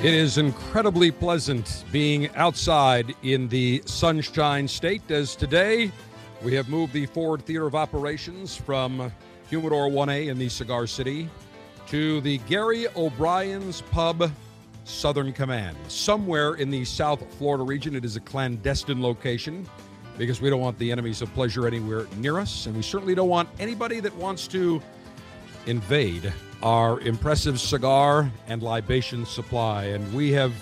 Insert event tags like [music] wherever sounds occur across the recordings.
It is incredibly pleasant being outside in the Sunshine State as today we have moved the Ford Theater of Operations from Humidor 1A in the Cigar City to the Gary O'Brien's Pub Southern Command. Somewhere in the South Florida region, it is a clandestine location because we don't want the enemies of pleasure anywhere near us, and we certainly don't want anybody that wants to invade our impressive cigar and libation supply. And we have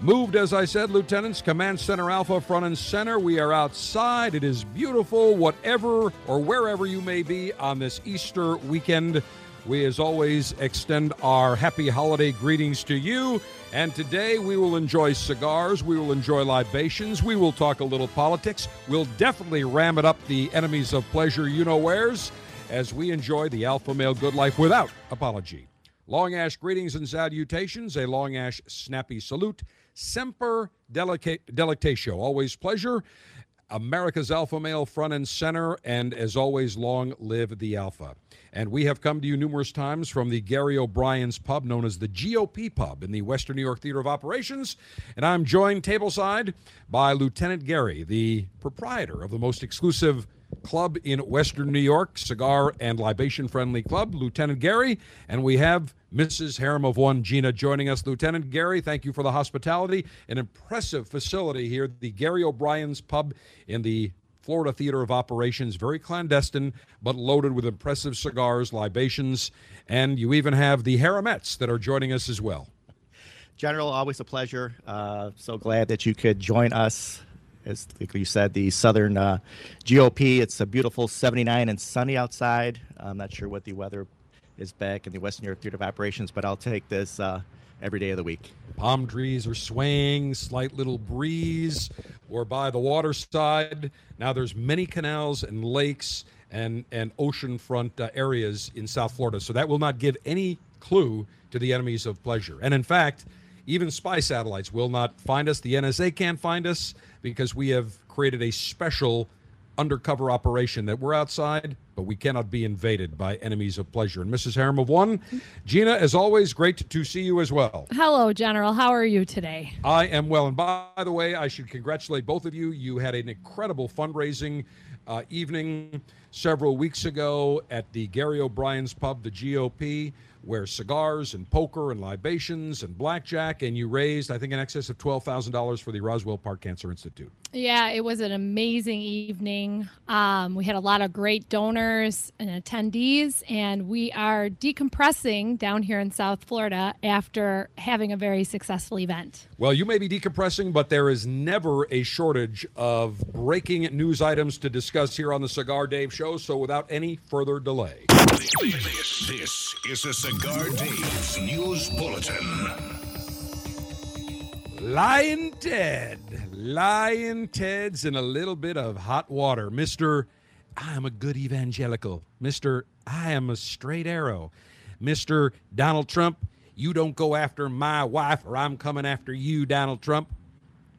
moved, as I said, Lieutenants, Command Center Alpha front and center. We are outside. It is beautiful, whatever or wherever you may be on this Easter weekend. We, as always, extend our happy holiday greetings to you. And today we will enjoy cigars, we will enjoy libations, we will talk a little politics. We'll definitely ram it up the enemies of pleasure, you know where's as we enjoy the alpha male good life without apology. Long Ash greetings and salutations, a Long Ash snappy salute. Semper delectatio, always pleasure. America's alpha male front and center, and as always, long live the alpha. And we have come to you numerous times from the Gary O'Brien's pub, known as the GOP Pub in the Western New York Theater of Operations. And I'm joined tableside by Lieutenant Gary, the proprietor of the most exclusive club in Western New York, cigar and libation friendly club, Lieutenant Gary. And we have Mrs. Harem of One, Gina, joining us. Lieutenant Gary, thank you for the hospitality. An impressive facility here, the Gary O'Brien's Pub in the Florida Theater of Operations, very clandestine, but loaded with impressive cigars, libations, and you even have the Haremettes that are joining us as well. General, always a pleasure. Uh, so glad that you could join us as you said, the Southern uh, GOP. It's a beautiful 79 and sunny outside. I'm not sure what the weather is back in the Western York Theater of Operations, but I'll take this uh, every day of the week. Palm trees are swaying, slight little breeze. We're by the waterside. Now there's many canals and lakes and, and oceanfront uh, areas in South Florida. So that will not give any clue to the enemies of pleasure. And in fact, even spy satellites will not find us. The NSA can't find us because we have created a special undercover operation that we're outside, but we cannot be invaded by enemies of pleasure. And Mrs. Harem of One, Gina, as always, great to see you as well. Hello, General. How are you today? I am well. And by the way, I should congratulate both of you. You had an incredible fundraising uh, evening several weeks ago at the Gary O'Brien's Pub, the GOP where cigars and poker and libations and blackjack, and you raised, I think, in excess of $12,000 for the Roswell Park Cancer Institute. Yeah, it was an amazing evening. Um, we had a lot of great donors and attendees, and we are decompressing down here in South Florida after having a very successful event. Well, you may be decompressing, but there is never a shortage of breaking news items to discuss here on the Cigar Dave Show. So, without any further delay, this, this is a Cigar Dave's News Bulletin. Lyin' Ted. Lyin' Ted's in a little bit of hot water. Mr. I am a good evangelical. Mr. I am a straight arrow. Mr. Donald Trump, you don't go after my wife or I'm coming after you, Donald Trump.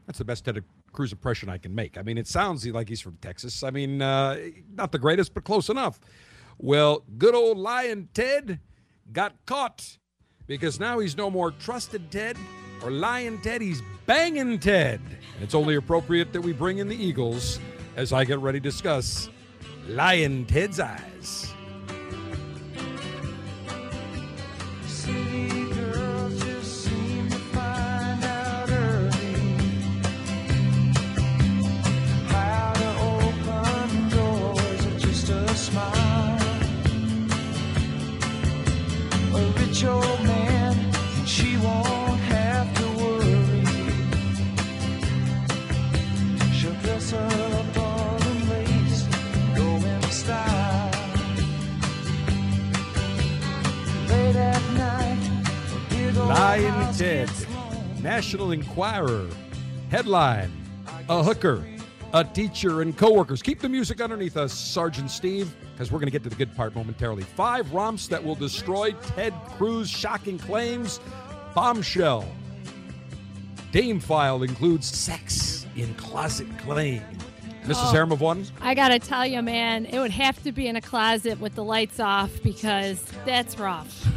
That's the best Ted Cruz impression I can make. I mean, it sounds like he's from Texas. I mean, uh, not the greatest, but close enough. Well, good old Lyin' Ted got caught because now he's no more trusted Ted or Lyin' Ted, he's banging Ted. And it's only appropriate that we bring in the Eagles as I get ready to discuss Lyin' Ted's Eyes. Spiritual man, and she won't have to worry. She'll dress up all in lace, go in style. Late at night, a big Lion house Ted, gets lonely. National Enquirer, headline: A hooker, a teacher, and coworkers. Keep the music underneath us, Sergeant Steve, because we're going to get to the good part momentarily. Five romps that will destroy Ted Cruz. Shocking claims. Bombshell. Dame file includes sex in closet claim. Mrs. Oh. Of one. I gotta tell you, man, it would have to be in a closet with the lights off because that's rough.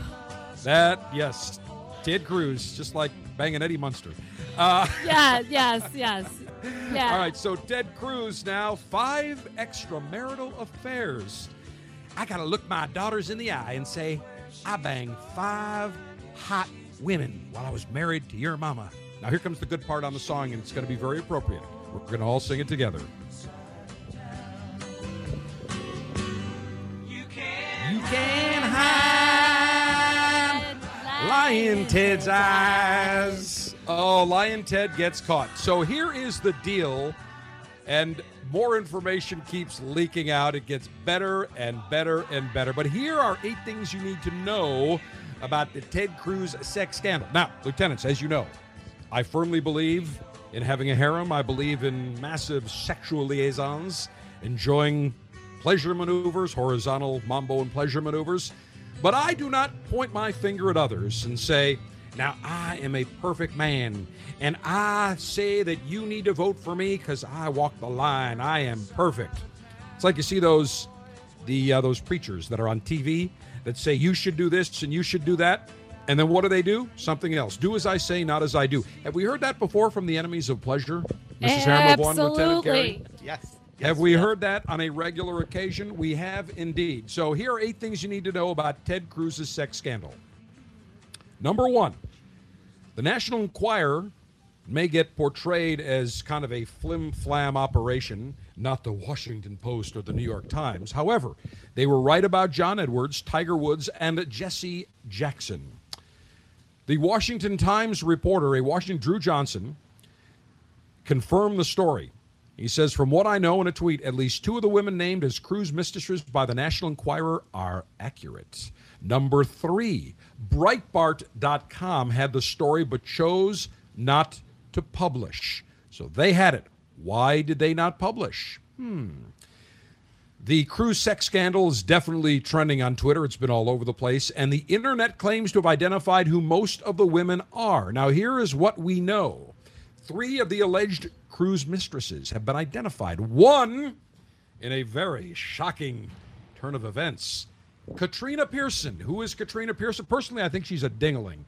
That yes, Ted Cruz, just like banging Eddie Munster. Uh, Yeah, [laughs] yes, yes. Yeah. All right, so Ted Cruz now five extramarital affairs. I gotta look my daughters in the eye and say, I banged five hot women while I was married to your mama. Now here comes the good part on the song, and it's gonna be very appropriate. We're gonna all sing it together. You can You can hide Lyin' Ted's eyes. Oh, Lyin' Ted gets caught. So here is the deal, and more information keeps leaking out. It gets better and better and better. But here are eight things you need to know about the Ted Cruz sex scandal. Now, lieutenants, as you know, I firmly believe in having a harem. I believe in massive sexual liaisons, enjoying pleasure maneuvers, horizontal mambo and pleasure maneuvers. But I do not point my finger at others and say, now I am a perfect man, and I say that you need to vote for me because I walk the line. I am perfect. It's like you see those the uh, those preachers that are on TV that say you should do this and you should do that, and then what do they do? Something else. Do as I say, not as I do. Have we heard that before from the enemies of pleasure, Mrs. Harriman of Lieutenant Gary? Absolutely. Yes. Have we yes. heard that on a regular occasion? We have indeed. So here are eight things you need to know about Ted Cruz's sex scandal. Number one, the National Enquirer may get portrayed as kind of a flim flam operation, not the Washington Post or the New York Times. However, they were right about John Edwards, Tiger Woods, and Jesse Jackson. The Washington Times reporter, a Washington Drew Johnson, confirmed the story. He says, From what I know in a tweet, at least two of the women named as Cruz mistresses by the National Enquirer are accurate. Number three, Breitbart.com had the story but chose not to publish. So they had it. Why did they not publish? Hmm. The Cruz sex scandal is definitely trending on Twitter. It's been all over the place. And the internet claims to have identified who most of the women are. Now, here is what we know three of the alleged Cruz mistresses have been identified. One, in a very shocking turn of events, Katrina Pearson. Who is Katrina Pearson? Personally, I think she's a dingling.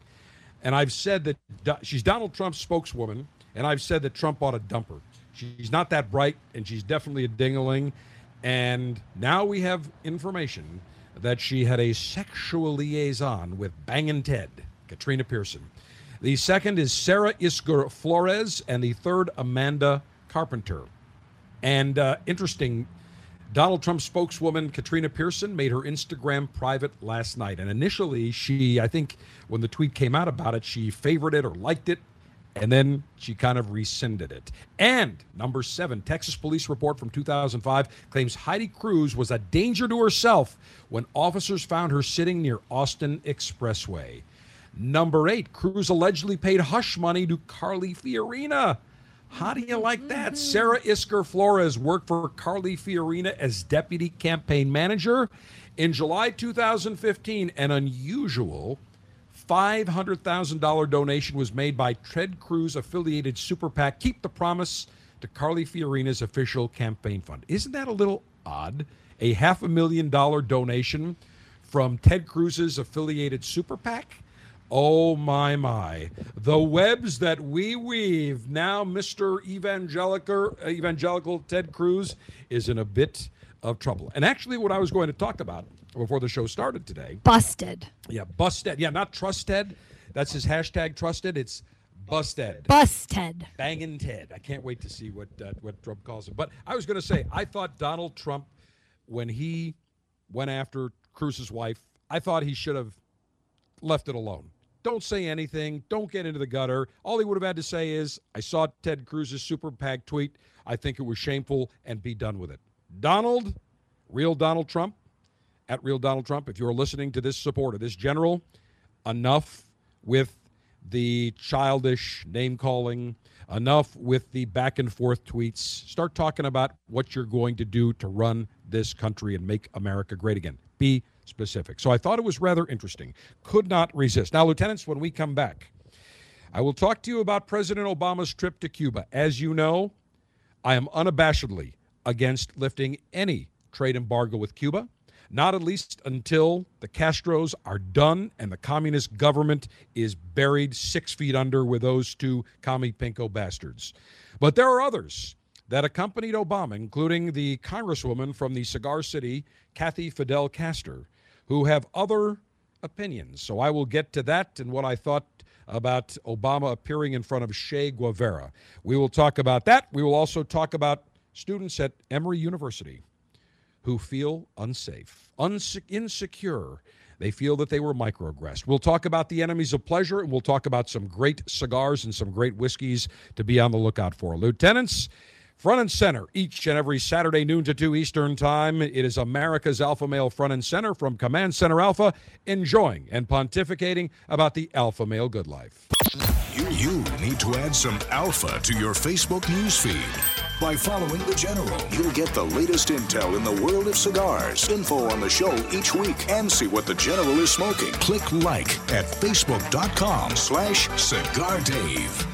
And I've said that she's Donald Trump's spokeswoman, and I've said that Trump ought to dump her. She's not that bright, and she's definitely a dingling. And now we have information that she had a sexual liaison with Bangin' Ted, Katrina Pearson. The second is Sarah Isgur Flores, and the third, Amanda Carpenter. And uh, interesting, Donald Trump spokeswoman Katrina Pearson made her Instagram private last night. And initially, she, I think, when the tweet came out about it, she favored it or liked it. And then she kind of rescinded it. And number seven, Texas police report from 2005 claims Heidi Cruz was a danger to herself when officers found her sitting near Austin Expressway. Number eight, Cruz allegedly paid hush money to Carly Fiorina. How do you like that? Mm-hmm. Sarah Isgur Flores worked for Carly Fiorina as deputy campaign manager. In July 2015, an unusual $500,000 donation was made by Ted Cruz affiliated super PAC Keep the Promise to Carly Fiorina's official campaign fund. Isn't that a little odd? A half a million dollar donation from Ted Cruz's affiliated super PAC? Oh my my. The webs that we weave. Now Mr. Evangelical evangelical Ted Cruz is in a bit of trouble. And actually what I was going to talk about before the show started today Busted. yeah, busted. Yeah, not trusted. That's his hashtag trusted. It's busted. Busted. Banging Ted. I can't wait to see what uh, what Trump calls him. But I was going to say, I thought Donald Trump, when he went after Cruz's wife, I thought he should have left it alone. Don't say anything. Don't get into the gutter. All he would have had to say is, I saw Ted Cruz's super PAC tweet. I think it was shameful and be done with it. Donald, real Donald Trump, at real Donald Trump, if you're listening to this supporter, this general, enough with the childish name calling, enough with the back and forth tweets. Start talking about what you're going to do to run this country and make America great again. Be specific. So I thought it was rather interesting. Could not resist. Now, lieutenants, when we come back, I will talk to you about President Obama's trip to Cuba. As you know, I am unabashedly against lifting any trade embargo with Cuba, not at least until the Castros are done and the communist government is buried six feet under with those two commie pinko bastards. But there are others that accompanied Obama, including the Congresswoman from the Cigar City, Kathy Fidel Castor, who have other opinions. So I will get to that and what I thought about Obama appearing in front of Che Guevara. We will talk about that. We will also talk about students at Emory University who feel unsafe, unse- insecure. They feel that they were microaggressed. We'll talk about the enemies of pleasure, and we'll talk about some great cigars and some great whiskeys to be on the lookout for. Lieutenants, front and center each and every Saturday, noon to 2 Eastern Time. It is America's Alpha Male front and center from Command Center Alpha, enjoying and pontificating about the Alpha Male good life. You, you need to add some alpha to your Facebook newsfeed. By following the General, you'll get the latest intel in the world of cigars, info on the show each week, and see what the General is smoking. Click like at facebook.com slash cigar dave.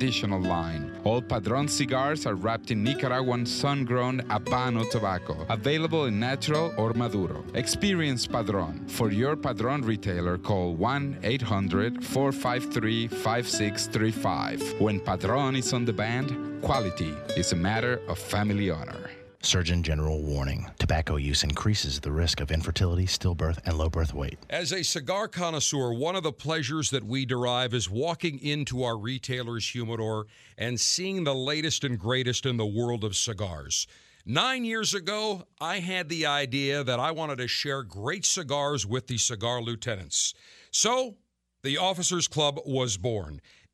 Traditional line. All Padron cigars are wrapped in Nicaraguan sun-grown Habano tobacco, available in natural or Maduro. Experience Padron. For your Padron retailer, call 1-800-453-5635. When Padron is on the band, quality is a matter of family honor. Surgeon General warning tobacco use increases the risk of infertility, stillbirth, and low birth weight. As a cigar connoisseur, one of the pleasures that we derive is walking into our retailer's humidor and seeing the latest and greatest in the world of cigars. Nine years ago, I had the idea that I wanted to share great cigars with the cigar lieutenants. So, the Officers Club was born.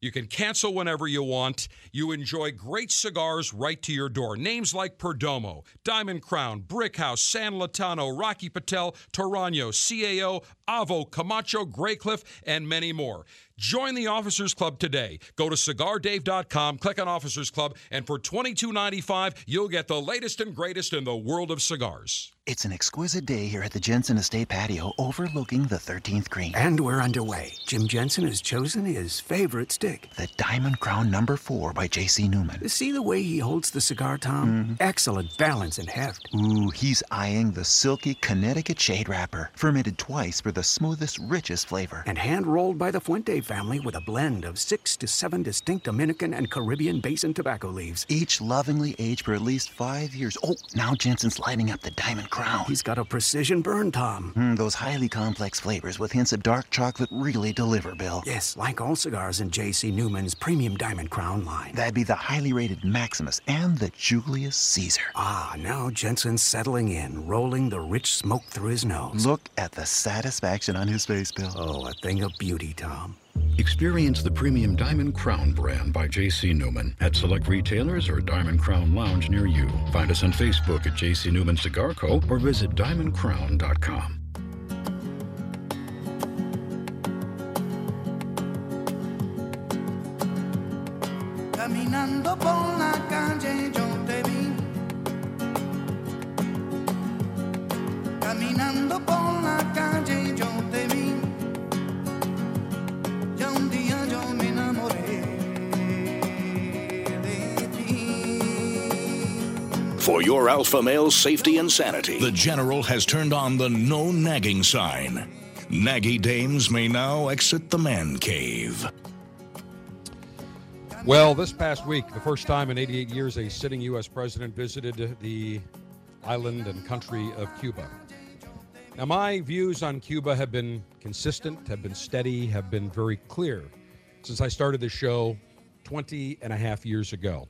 You can cancel whenever you want. You enjoy great cigars right to your door. Names like Perdomo, Diamond Crown, Brickhouse, San Lotano, Rocky Patel, Torano, CAO, Avo, Camacho, Graycliff, and many more. Join the Officers Club today. Go to cigardave.com, click on Officers Club, and for $22.95, you'll get the latest and greatest in the world of cigars. It's an exquisite day here at the Jensen Estate patio overlooking the 13th green. And we're underway. Jim Jensen has chosen his favorite stick. The Diamond Crown number 4 by J.C. Newman. See the way he holds the cigar, Tom? Mm-hmm. Excellent balance and heft. Ooh, he's eyeing the silky Connecticut shade wrapper, fermented twice for the smoothest, richest flavor. And hand rolled by the Fuente family with a blend of six to seven distinct Dominican and Caribbean basin tobacco leaves. Each lovingly aged for at least five years. Oh, now Jensen's lighting up the Diamond Crown. He's got a precision burn, Tom. Mm, those highly complex flavors with hints of dark chocolate really deliver, Bill. Yes, like all cigars in J.C. Newman's premium Diamond Crown line. That'd be the highly rated Maximus and the Julius Caesar. Ah, now Jensen's settling in, rolling the rich smoke through his nose. Look at the satisfaction on his face, Bill. Oh, a thing of beauty, Tom. Experience the premium Diamond Crown brand by J.C. Newman at select retailers or Diamond Crown Lounge near you. Find us on Facebook at J.C. Newman Cigar Co. or visit diamondcrown.com. Caminando por la calle yo te vi. Caminando por la calle yo For your alpha male safety and sanity, the General has turned on the no nagging sign. Naggy dames may now exit the man cave. Well, this past week, the first time in 88 years, a sitting U.S. president visited the island and country of Cuba. Now, my views on Cuba have been consistent, have been steady, have been very clear since I started the show 20 and a half years ago.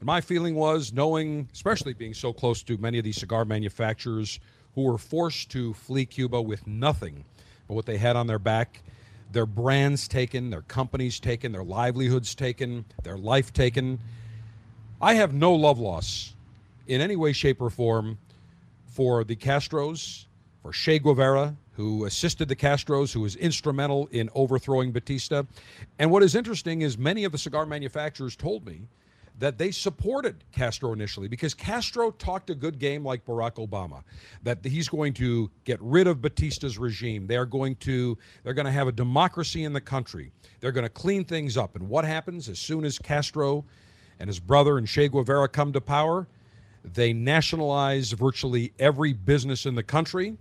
And my feeling was, knowing, especially being so close to many of these cigar manufacturers who were forced to flee Cuba with nothing but what they had on their back, their brands taken, their companies taken, their livelihoods taken, their life taken. I have no love loss in any way, shape, or form for the Castros, for Che Guevara, who assisted the Castros, who was instrumental in overthrowing Batista. And what is interesting is many of the cigar manufacturers told me that they supported Castro initially because Castro talked a good game like Barack Obama that he's going to get rid of Batista's regime. They are going to they're going to have a democracy in the country. They're going to clean things up. And what happens as soon as Castro and his brother and Che Guevara come to power? They nationalize virtually every business in the country.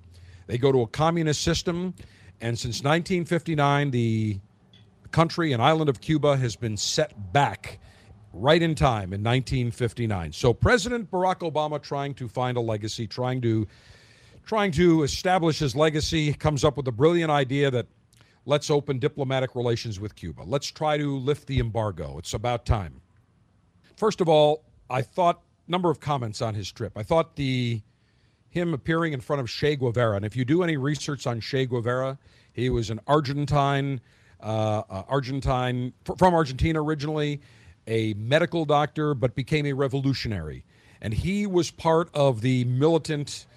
They go to a communist system. And since 1959 the country and island of Cuba has been set back right in time in 1959. So President Barack Obama trying to find a legacy, trying to trying to establish his legacy comes up with a brilliant idea that let's open diplomatic relations with Cuba. Let's try to lift the embargo. It's about time. First of all, I thought number of comments on his trip. I thought the him appearing in front of Che Guevara, and if you do any research on Che Guevara, he was an Argentine, uh, uh, Argentine from Argentina originally a medical doctor, but became a revolutionary. And he was part of the militant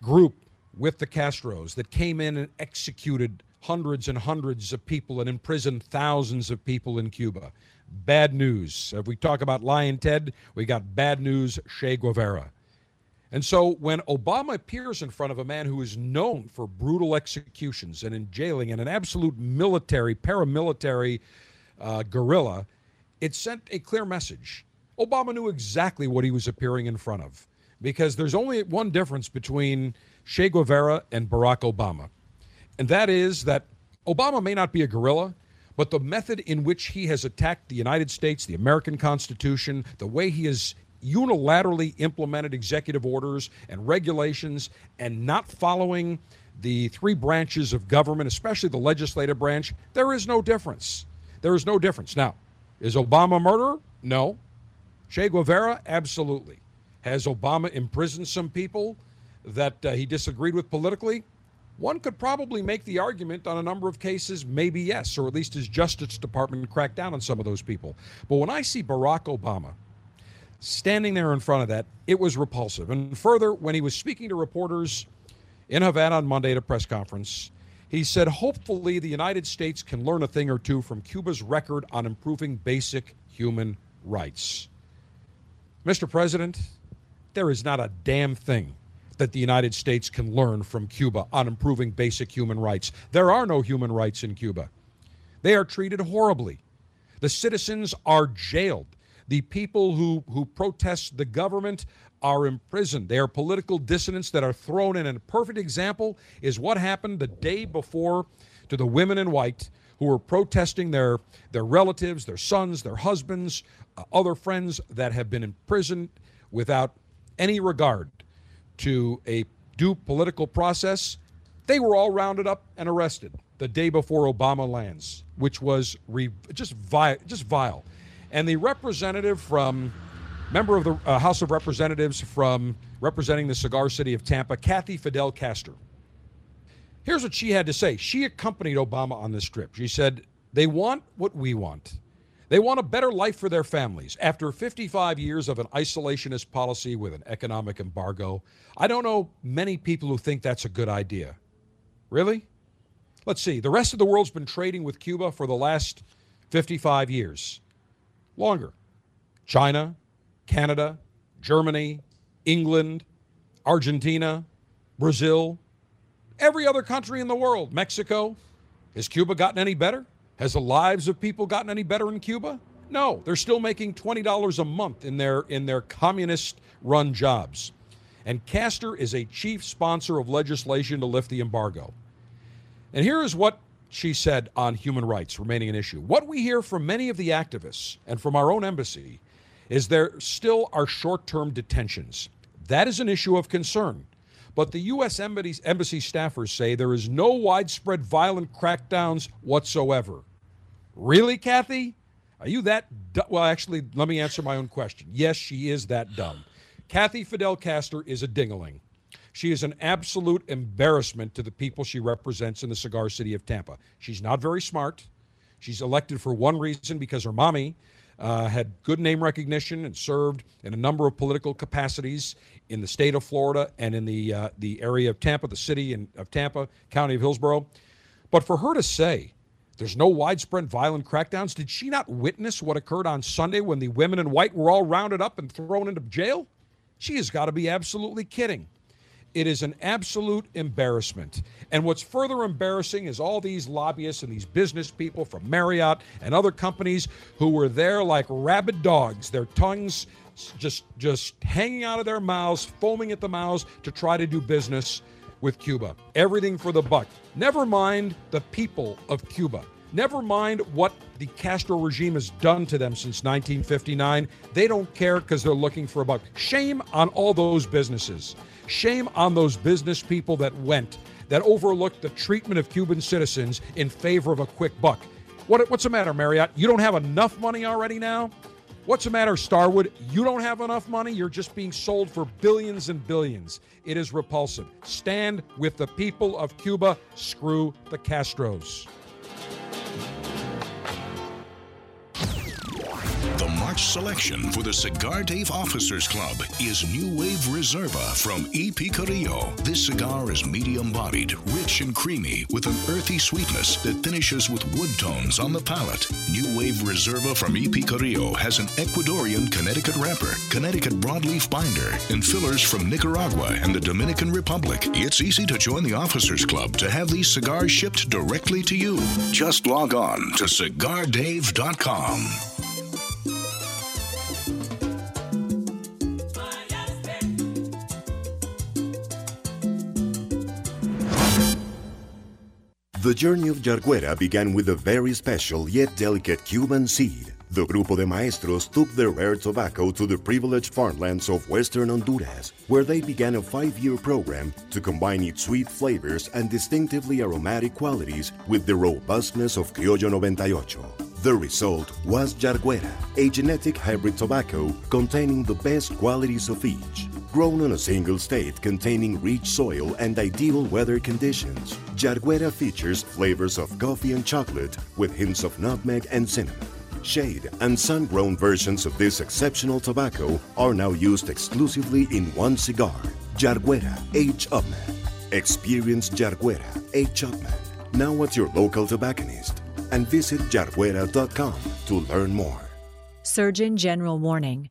group with the Castros that came in and executed hundreds and hundreds of people and imprisoned thousands of people in Cuba. Bad news. If we talk about Lyin' Ted, we got bad news Che Guevara. And so when Obama appears in front of a man who is known for brutal executions and in jailing and an absolute military, paramilitary uh, guerrilla, it sent a clear message. Obama knew exactly what he was appearing in front of because there's only one difference between Che Guevara and Barack Obama. And that is that Obama may not be a guerrilla, but the method in which he has attacked the United States, the American Constitution, the way he has unilaterally implemented executive orders and regulations and not following the three branches of government, especially the legislative branch, there is no difference. There is no difference. Now, is Obama a murderer? No. Che Guevara? Absolutely. Has Obama imprisoned some people that uh, he disagreed with politically? One could probably make the argument on a number of cases, maybe yes, or at least his Justice Department cracked down on some of those people. But when I see Barack Obama standing there in front of that, it was repulsive. And further, when he was speaking to reporters in Havana on Monday at a press conference, he said, hopefully, the United States can learn a thing or two from Cuba's record on improving basic human rights. Mr. President, there is not a damn thing that the United States can learn from Cuba on improving basic human rights. There are no human rights in Cuba. They are treated horribly. The citizens are jailed. The people who, who protest the government are imprisoned. They are political dissidents that are thrown in. And a perfect example is what happened the day before to the women in white who were protesting their, their relatives, their sons, their husbands, uh, other friends that have been imprisoned without any regard to a due political process. They were all rounded up and arrested the day before Obama lands, which was re- just vile, just vile. And the representative from member of the uh, House of Representatives from representing the cigar city of Tampa, Kathy Fidel Castor. Here's what she had to say. She accompanied Obama on this trip. She said, They want what we want. They want a better life for their families. After 55 years of an isolationist policy with an economic embargo, I don't know many people who think that's a good idea. Really? Let's see. The rest of the world's been trading with Cuba for the last 55 years. Longer. China, Canada, Germany, England, Argentina, Brazil, every other country in the world, Mexico. Has Cuba gotten any better? Has the lives of people gotten any better in Cuba? No, they're still making $20 a month in their in their communist run jobs. And Castor is a chief sponsor of legislation to lift the embargo. And here is what she said on human rights remaining an issue. What we hear from many of the activists and from our own embassy is there still are short-term detentions. That is an issue of concern. But the U.S. Embassy, embassy staffers say there is no widespread violent crackdowns whatsoever. Really, Kathy? Are you that well? Actually, let me answer my own question. Yes, she is that dumb. Kathy Fidel Castor is a dingaling. She is an absolute embarrassment to the people she represents in the cigar city of Tampa. She's not very smart. She's elected for one reason because her mommy uh, had good name recognition and served in a number of political capacities in the state of Florida and in the uh, the area of Tampa, the city in, of Tampa, county of Hillsborough. But for her to say there's no widespread violent crackdowns, did she not witness what occurred on Sunday when the women in white were all rounded up and thrown into jail? She has got to be absolutely kidding. It is an absolute embarrassment. And what's further embarrassing is all these lobbyists and these business people from Marriott and other companies who were there like rabid dogs, their tongues just just hanging out of their mouths, foaming at the mouths to try to do business with Cuba. Everything for the buck. Never mind the people of Cuba. Never mind what the Castro regime has done to them since 1959. They don't care because they're looking for a buck. Shame on all those businesses. Shame on those business people that went, that overlooked the treatment of Cuban citizens in favor of a quick buck. What, what's the matter, Marriott? You don't have enough money already now? What's the matter, Starwood? You don't have enough money? You're just being sold for billions and billions. It is repulsive. Stand with the people of Cuba. Screw the Castros. Selection for the Cigar Dave Officers Club is New Wave Reserva from EP Carrillo. This cigar is medium bodied, rich and creamy, with an earthy sweetness that finishes with wood tones on the palate. New Wave Reserva from EP Carrillo has an Ecuadorian Connecticut wrapper, Connecticut broadleaf binder, and fillers from Nicaragua and the Dominican Republic. It's easy to join the Officers Club to have these cigars shipped directly to you. Just log on to cigardave.com. The journey of Yarguera began with a very special yet delicate Cuban seed. The Grupo de Maestros took their rare tobacco to the privileged farmlands of western Honduras, where they began a five year program to combine its sweet flavors and distinctively aromatic qualities with the robustness of Criollo 98. The result was Yarguera, a genetic hybrid tobacco containing the best qualities of each. Grown on a single state containing rich soil and ideal weather conditions, Yarguera features flavors of coffee and chocolate with hints of nutmeg and cinnamon. Shade and sun grown versions of this exceptional tobacco are now used exclusively in one cigar, Yarguera H. Upmann. Experience Yarguera H. Upmann now at your local tobacconist and visit jarguera.com to learn more. Surgeon General warning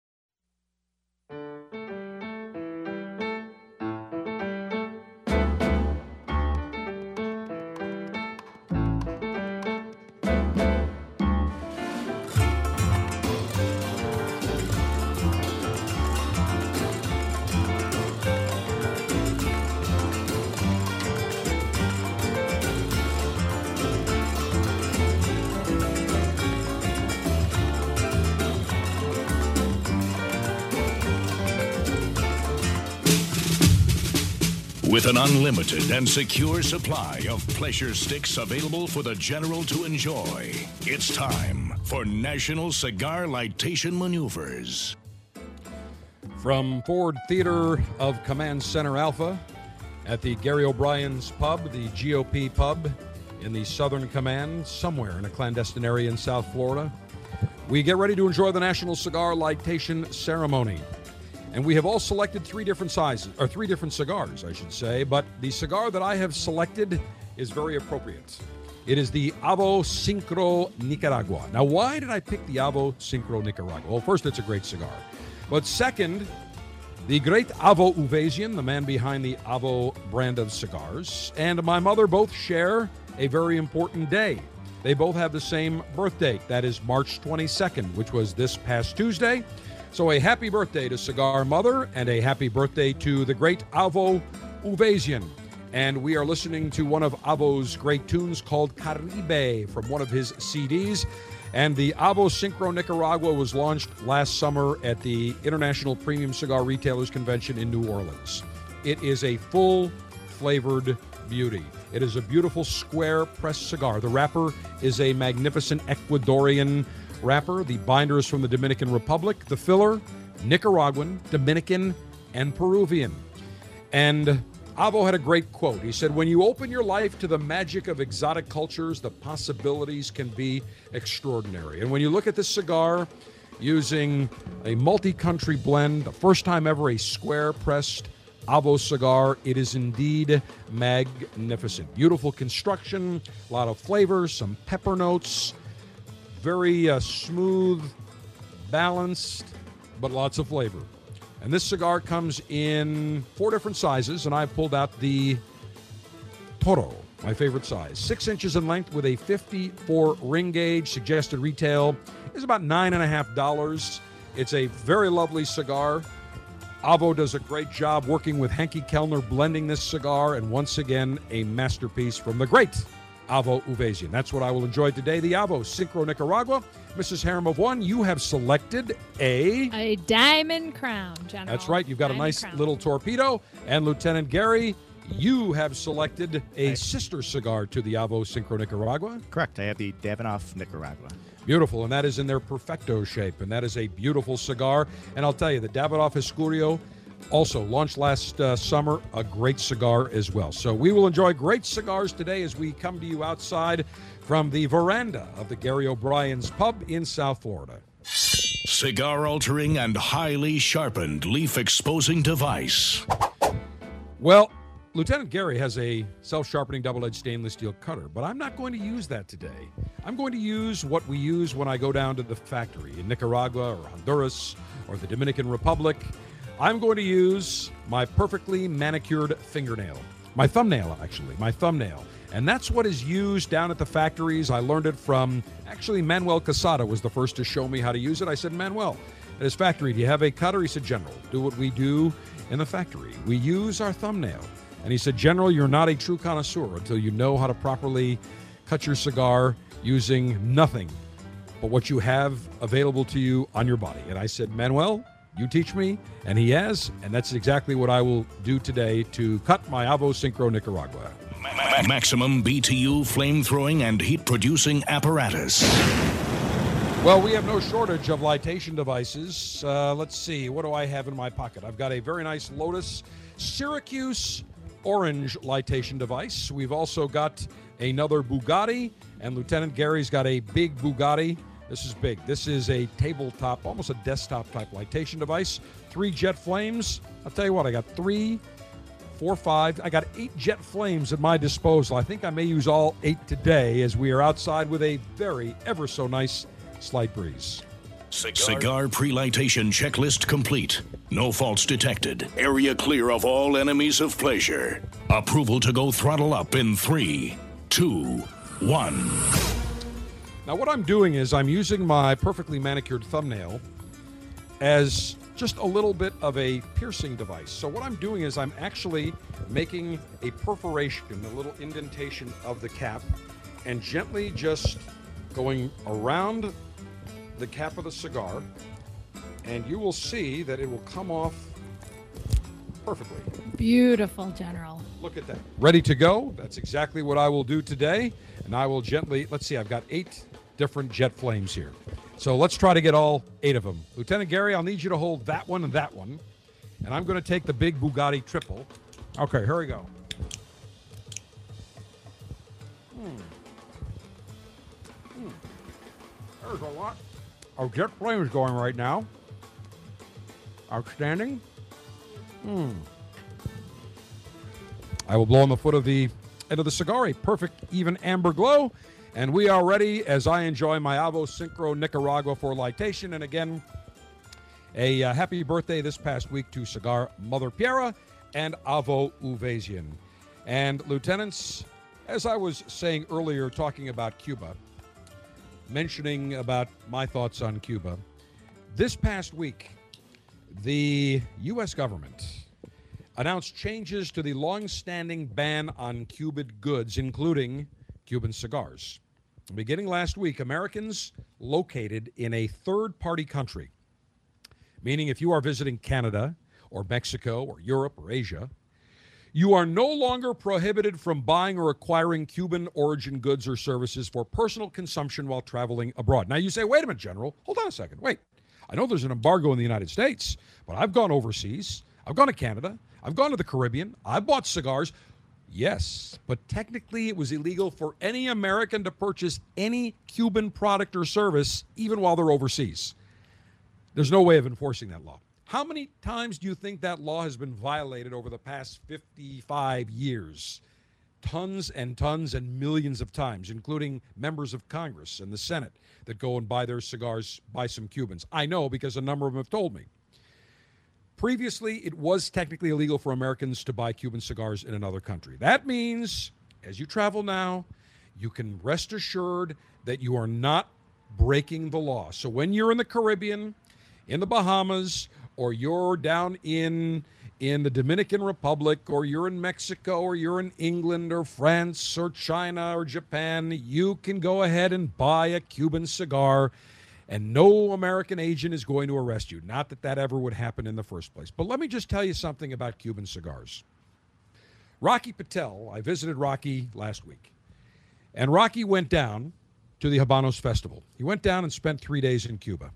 With an unlimited and secure supply of pleasure sticks available for the general to enjoy, it's time for National Cigar Lightation Maneuvers. From Ford Theater of Command Center Alpha at the Gary O'Brien's Pub, the GOP Pub in the Southern Command, somewhere in a clandestine area in South Florida, we get ready to enjoy the National Cigar Lightation Ceremony. And we have all selected three different sizes, or three different cigars, I should say, but the cigar that I have selected is very appropriate. It is the Avo Syncro Nicaragua. Now, why did I pick the Avo Syncro Nicaragua? Well, first, it's a great cigar. But second, the great Avo Uvezian, the man behind the Avo brand of cigars, and my mother both share a very important day. They both have the same birthday. That is March 22nd, which was this past Tuesday. So a happy birthday to Cigar Mother and a happy birthday to the great Avo Uvezian. And we are listening to one of Avo's great tunes called Caribe from one of his CDs. And the Avo Syncro Nicaragua was launched last summer at the International Premium Cigar Retailers Convention in New Orleans. It is a full flavored beauty. It is a beautiful square pressed cigar. The wrapper is a magnificent Ecuadorian wrapper. The binder is from the Dominican Republic. The filler, Nicaraguan, Dominican, and Peruvian. And Avo had a great quote. He said, When you open your life to the magic of exotic cultures, the possibilities can be extraordinary. And when you look at this cigar using a multi country blend, the first time ever a square pressed Avo cigar, it is indeed magnificent. Beautiful construction, a lot of flavors, some pepper notes, very uh, smooth, balanced, but lots of flavor. And this cigar comes in four different sizes, and I've pulled out the Toro, my favorite size. Six inches in length with a 54 ring gauge. Suggested retail is about nine and a half dollars. It's a very lovely cigar. Avo does a great job working with Henke Kelner blending this cigar, and once again, a masterpiece from the great Avo Uvezian. That's what I will enjoy today. The Avo Syncro Nicaragua. Mrs. Harem of One, you have selected a. A diamond crown, General. That's right. You've got a nice crown. little torpedo. And Lieutenant Gary, you have selected a sister cigar to the Avo Syncro Nicaragua. Correct. I have the Davidoff Nicaragua. Beautiful, and that is in their perfecto shape, and that is a beautiful cigar. And I'll tell you, the Davidoff Escurio, also launched last uh, summer, a great cigar as well. So we will enjoy great cigars today as we come to you outside from the veranda of the Gary O'Brien's Pub in South Florida. Cigar altering and highly sharpened leaf exposing device. Well, Lieutenant Gary has a self sharpening double edged stainless steel cutter, but I'm not going to use that today. I'm going to use what we use when I go down to the factory in Nicaragua or Honduras or the Dominican Republic. I'm going to use my perfectly manicured fingernail, my thumbnail, actually, my thumbnail. And that's what is used down at the factories. I learned it from actually Manuel Quesada was the first to show me how to use it. I said, Manuel, at his factory, do you have a cutter? He said, General, do what we do in the factory. We use our thumbnail. And he said, General, you're not a true connoisseur until you know how to properly cut your cigar using nothing but what you have available to you on your body. And I said, Manuel, you teach me. And he has. And that's exactly what I will do today to cut my Avo Syncro Nicaragua. Maximum BTU flame throwing and heat producing apparatus. Well, we have no shortage of lightation devices. Uh, let's see, what do I have in my pocket? I've got a very nice Lotus Syracuse orange lightation device. We've also got another Bugatti, and Lieutenant Gary's got a big Bugatti. This is big. This is a tabletop, almost a desktop type lightation device. Three jet flames. I'll tell you what, I got three, four, five. I got eight jet flames at my disposal. I think I may use all eight today as we are outside with a very, ever so nice slight breeze. Cigar pre-lightation checklist complete. No faults detected. Area clear of all enemies of pleasure. Approval to go throttle up in three, two, one. Now, what I'm doing is I'm using my perfectly manicured thumbnail as just a little bit of a piercing device. So, what I'm doing is I'm actually making a perforation, a little indentation of the cap, and gently just going around the cap of the cigar. And you will see that it will come off perfectly. Beautiful, General. Look at that. Ready to go? That's exactly what I will do today. And I will gently, let's see, I've got eight different jet flames here. So let's try to get all eight of them. Lieutenant Gary, I'll need you to hold that one and that one. And I'm going to take the big Bugatti triple. Okay, here we go. Hmm. Hmm. There's a lot of jet flames going right now. Outstanding. Hmm. I will blow on the foot of the end of the cigar, a perfect, even amber glow. And we are ready as I enjoy my Avo Syncro Nicaragua for lightation. And again, a uh, happy birthday this past week to Cigar Mother Piera and Avo Uvezian. And lieutenants, as I was saying earlier, talking about Cuba, mentioning about my thoughts on Cuba, this past week, the U.S. government announced changes to the long-standing ban on Cuban goods, including Cuban cigars. Beginning last week, Americans located in a third party country, meaning if you are visiting Canada or Mexico or Europe or Asia, you are no longer prohibited from buying or acquiring Cuban origin goods or services for personal consumption while traveling abroad. Now you say, wait a minute, General, hold on a second. Wait. I know there's an embargo in the United States, but I've gone overseas. I've gone to Canada. I've gone to the Caribbean. I've bought cigars. Yes, but technically it was illegal for any American to purchase any Cuban product or service, even while they're overseas. There's no way of enforcing that law. How many times do you think that law has been violated over the past 55 years? Tons and tons and millions of times, including members of Congress and the Senate that go and buy their cigars by some Cubans. I know because a number of them have told me. Previously, it was technically illegal for Americans to buy Cuban cigars in another country. That means, as you travel now, you can rest assured that you are not breaking the law. So when you're in the Caribbean, in the Bahamas, or you're down in in the Dominican Republic, or you're in Mexico, or you're in England, or France, or China, or Japan, you can go ahead and buy a Cuban cigar and no American agent is going to arrest you. Not that that ever would happen in the first place. But let me just tell you something about Cuban cigars. Rocky Patel, I visited Rocky last week, and Rocky went down to the Habanos Festival. He went down and spent three days in Cuba.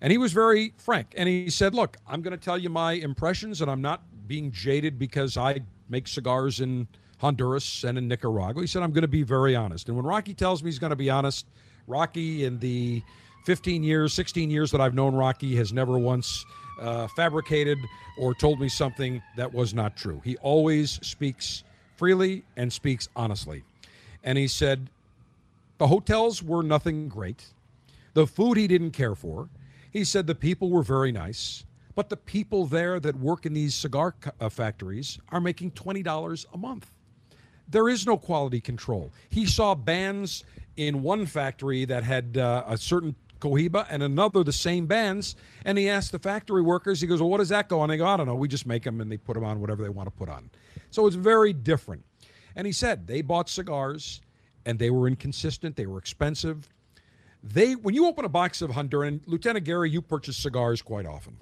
And he was very frank. And he said, Look, I'm going to tell you my impressions, and I'm not being jaded because I make cigars in Honduras and in Nicaragua. He said, I'm going to be very honest. And when Rocky tells me he's going to be honest, Rocky and the 15 years, 16 years that I've known Rocky has never once uh, fabricated or told me something that was not true. He always speaks freely and speaks honestly. And he said the hotels were nothing great. The food he didn't care for. He said the people were very nice, but the people there that work in these cigar uh, factories are making $20 a month. There is no quality control. He saw bands in one factory that had uh, a certain Cohiba and another the same bands. And he asked the factory workers, he goes, Well, what does that go on? They go, I don't know. We just make them and they put them on whatever they want to put on. So it's very different. And he said they bought cigars and they were inconsistent, they were expensive. They when you open a box of Honduran, Lieutenant Gary, you purchase cigars quite often.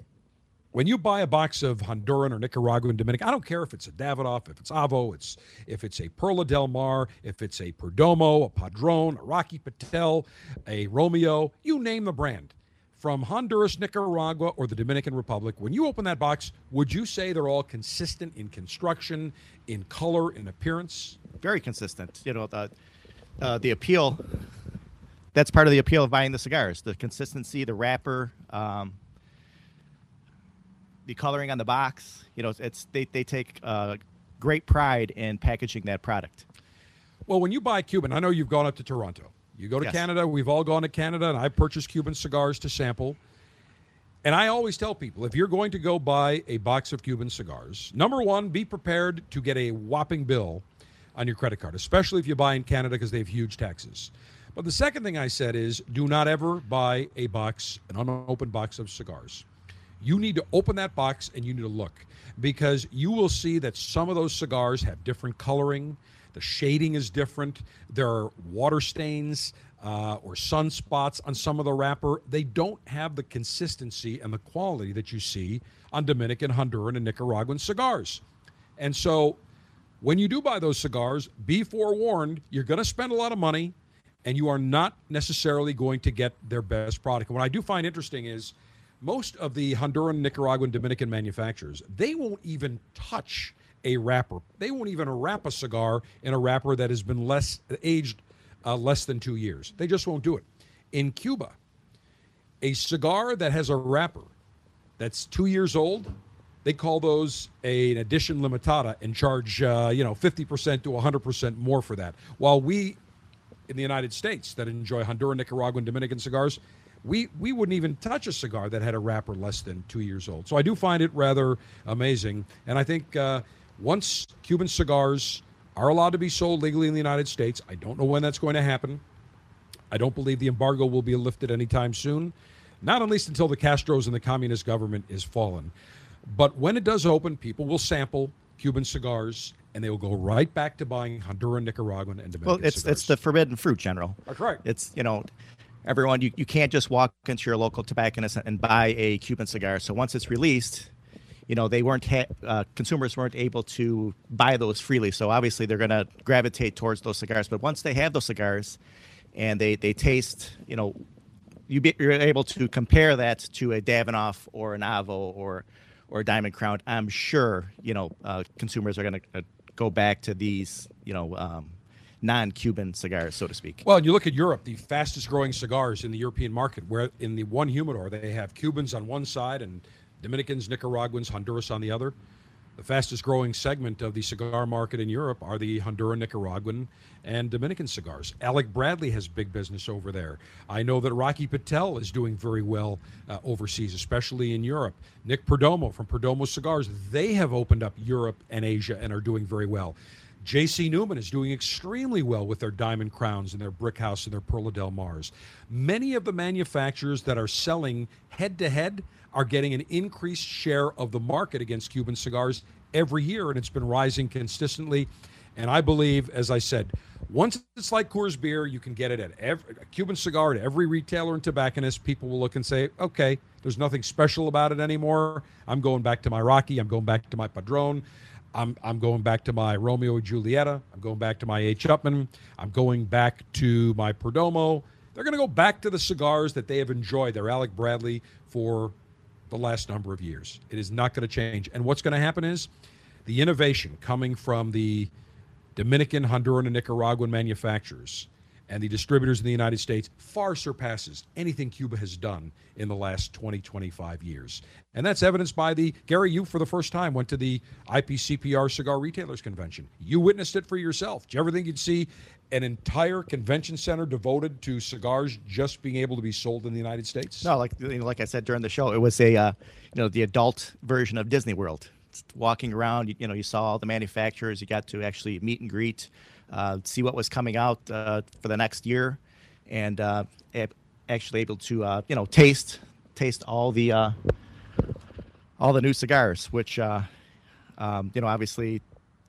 When you buy a box of Honduran or Nicaraguan Dominican, I don't care if it's a Davidoff, if it's Avo, it's if it's a Perla Del Mar, if it's a Perdomo, a Padron, a Rocky Patel, a Romeo, you name the brand. From Honduras, Nicaragua, or the Dominican Republic, when you open that box, would you say they're all consistent in construction, in color, in appearance? Very consistent. You know, the, uh, the appeal, that's part of the appeal of buying the cigars the consistency, the wrapper. Um, the coloring on the box. You know, it's they they take uh, great pride in packaging that product. Well, when you buy Cuban, I know you've gone up to Toronto. You go to Yes. Canada. We've all gone to Canada, and I purchased Cuban cigars to sample. And I always tell people if you're going to go buy a box of Cuban cigars, number one, be prepared to get a whopping bill on your credit card, especially if you buy in Canada because they have huge taxes. But the second thing I said is do not ever buy a box, an unopened box of cigars. You need to open that box and you need to look because you will see that some of those cigars have different coloring, The shading is different. There are water stains uh, or sunspots on some of the wrapper. They don't have the consistency and the quality that you see on Dominican, Honduran, and Nicaraguan cigars. And so when you do buy those cigars, be forewarned, you're going to spend a lot of money and you are not necessarily going to get their best product. And what I do find interesting is most of the Honduran, Nicaraguan, Dominican manufacturers, they won't even touch a wrapper. They won't even wrap a cigar in a wrapper that has been less aged uh, less than two years. They just won't do it. In Cuba, a cigar that has a wrapper that's two years old, they call those a, an edition limitada and charge uh, you know 50% to 100% more for that. While we in the United States that enjoy Honduran, Nicaraguan, Dominican cigars, we we wouldn't even touch a cigar that had a wrapper less than two years old. So I do find it rather amazing, and I think uh, once Cuban cigars are allowed to be sold legally in the United States, I don't know when that's going to happen. I don't believe the embargo will be lifted anytime soon, not at least until the Castros and the communist government is fallen. But when it does open, people will sample Cuban cigars and they will go right back to buying Honduran, Nicaraguan, and Dominican Well, it's cigars. it's the forbidden fruit, General. That's right. It's you know, everyone you, you can't just walk into your local tobacconist and buy a Cuban cigar. So once it's released, you know they weren't ha- uh, consumers weren't able to buy those freely. So obviously they're going to gravitate towards those cigars. But once they have those cigars, and they they taste, you know, you be, you're able to compare that to a Davidoff or an Avo or or a Diamond Crown. I'm sure you know uh, consumers are going to uh, go back to these you know um, non-Cuban cigars, so to speak. Well, you look at Europe, the fastest growing cigars in the European market, where in the one humidor they have Cubans on one side and Dominicans, Nicaraguans, Honduras on the other. The fastest growing segment of the cigar market in Europe are the Honduran, Nicaraguan, and Dominican cigars. Alec Bradley has big business over there. I know that Rocky Patel is doing very well uh, overseas, especially in Europe. Nick Perdomo from Perdomo Cigars, they have opened up Europe and Asia and are doing very well. JC Newman is doing extremely well with their Diamond Crowns and their Brick House and their Perla Del Mars. Many of the manufacturers that are selling head to head are getting an increased share of the market against Cuban cigars every year, and it's been rising consistently. And I believe, as I said, once it's like Coors beer, you can get it at every Cuban cigar at every retailer and tobacconist. People will look and say, okay, there's nothing special about it anymore. I'm going back to my Rocky. I'm going back to my Padron. I'm, I'm going back to my Romeo and Julieta. I'm going back to my H. Upmann. I'm going back to my Perdomo. They're going to go back to the cigars that they have enjoyed. They're Alec Bradley for the last number of years. It is not going to change. And what's going to happen is the innovation coming from the Dominican, Honduran, and Nicaraguan manufacturers and the distributors in the United States far surpasses anything Cuba has done in the last 20, 25 years. And that's evidenced by the Gary, you for the first time went to the IPCPR Cigar Retailers Convention. You witnessed it for yourself. Did you ever think you'd see an entire convention center devoted to cigars just being able to be sold in the United States? No, like you know, like I said during the show, it was a uh, you know the adult version of Disney World. Walking around, you, you know, you saw all the manufacturers. You got to actually meet and greet, see what was coming out uh, for the next year, and uh, actually able to uh, you know taste taste all the uh, all the new cigars. Which uh, um, you know, obviously,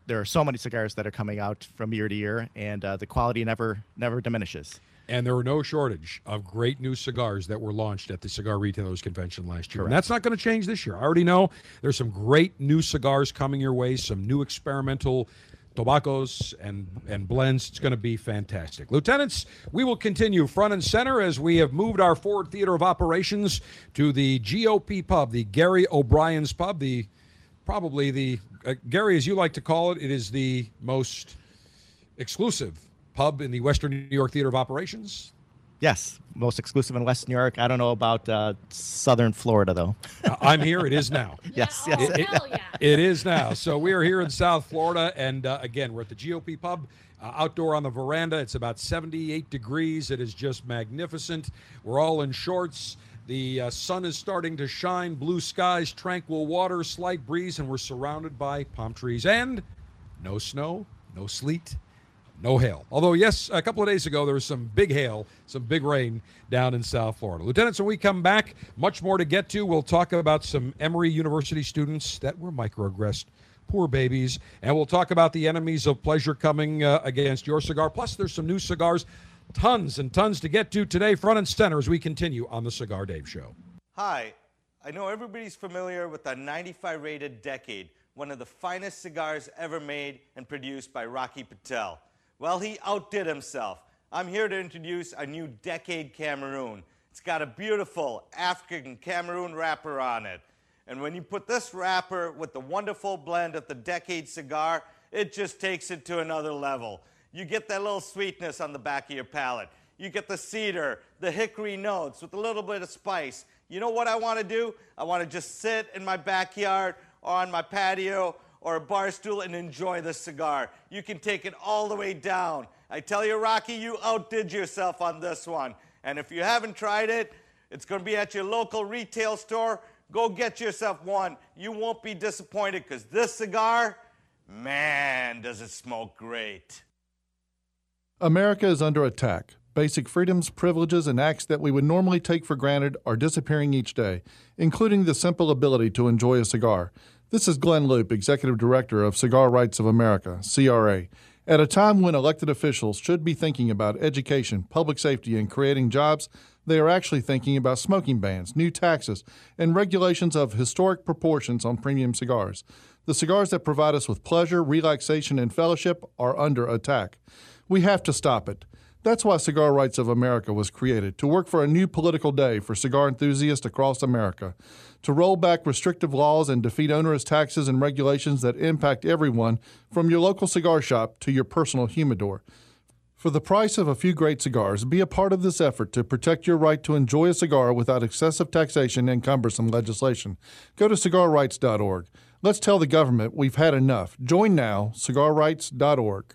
there are so many cigars that are coming out from year to year, and uh, the quality never never diminishes. And there were no shortage of great new cigars that were launched at the Cigar Retailers Convention last year. And that's not going to change this year. I already know there's some great new cigars coming your way, some new experimental tobaccos and, and blends. It's going to be fantastic. Lieutenants, we will continue front and center as we have moved our forward theater of operations to the GOP pub, the Gary O'Brien's pub, the probably the, uh, Gary, as you like to call it, it is the most exclusive pub in the Western New York Theater of Operations. Yes, most exclusive in West New York. I don't know about uh, Southern Florida though. Uh, I'm here. It is now. [laughs] yes, yes. It- it- it is now. So we are here in South Florida, and uh, again, we're at the GOP Pub. Uh, outdoor on the veranda. It's about 78 degrees. It is just magnificent. We're all in shorts. The uh, sun is starting to shine. Blue skies, tranquil water, slight breeze, and we're surrounded by palm trees and no snow, no sleet, no hail. Although, yes, a couple of days ago there was some big hail, some big rain down in South Florida. Lieutenants, when we come back, much more to get to. We'll talk about some Emory University students that were microaggressed. Poor babies. And we'll talk about the enemies of pleasure coming uh, against your cigar. Plus, there's some new cigars. Tons and tons to get to today, front and center, as we continue on the Cigar Dave Show. Hi, I know everybody's familiar with the 95 rated Decade, one of the finest cigars ever made and produced by Rocky Patel. Well, he outdid himself. I'm here to introduce a new Decade Cameroon. It's got a beautiful African Cameroon wrapper on it. And when you put this wrapper with the wonderful blend of the Decade cigar, it just takes it to another level. You get that little sweetness on the back of your palate. You get the cedar, the hickory notes with a little bit of spice. You know what I want to do? I want to just sit in my backyard or on my patio or a bar stool and enjoy the cigar. You can take it all the way down. I tell you, Rocky, you outdid yourself on this one. And if you haven't tried it, it's going to be at your local retail store. Go get yourself one. You won't be disappointed because this cigar, man, does it smoke great. America is under attack. Basic freedoms, privileges, and acts that we would normally take for granted are disappearing each day, including the simple ability to enjoy a cigar. This is Glynn Loope, Executive Director of Cigar Rights of America, CRA. At a time when elected officials should be thinking about education, public safety, and creating jobs, they are actually thinking about smoking bans, new taxes, and regulations of historic proportions on premium cigars. The cigars that provide us with pleasure, relaxation, and fellowship are under attack. We have to stop it. That's why Cigar Rights of America was created to work for a new political day for cigar enthusiasts across America, to roll back restrictive laws and defeat onerous taxes and regulations that impact everyone from your local cigar shop to your personal humidor. For the price of a few great cigars, be a part of this effort to protect your right to enjoy a cigar without excessive taxation and cumbersome legislation. Go to cigarrights.org. Let's tell the government we've had enough. Join now, cigarrights.org.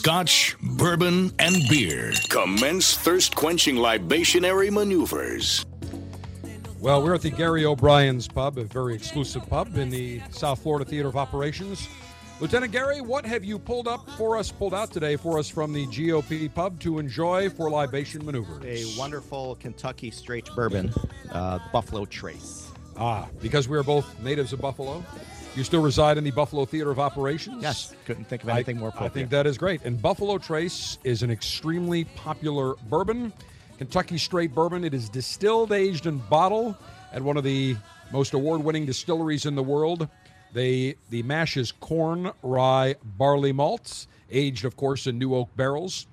Scotch, bourbon, and beer. Commence thirst quenching libationary maneuvers. Well, we're at the Gary O'Brien's Pub, a very exclusive pub in the South Florida Theater of Operations. Lieutenant Gary, what have you pulled up for us, pulled out today for us from the GOP pub to enjoy for libation maneuvers? A wonderful Kentucky straight bourbon, uh, Buffalo Trace. Ah, because we are both natives of Buffalo. You still reside in the Buffalo Theater of Operations? Yes, couldn't think of anything I, more I think that is great. And Buffalo Trace is an extremely popular bourbon, Kentucky straight bourbon. It is distilled, aged, and bottled at one of the most award-winning distilleries in the world. They the mash is corn, rye, barley malts, aged, of course, in new oak barrels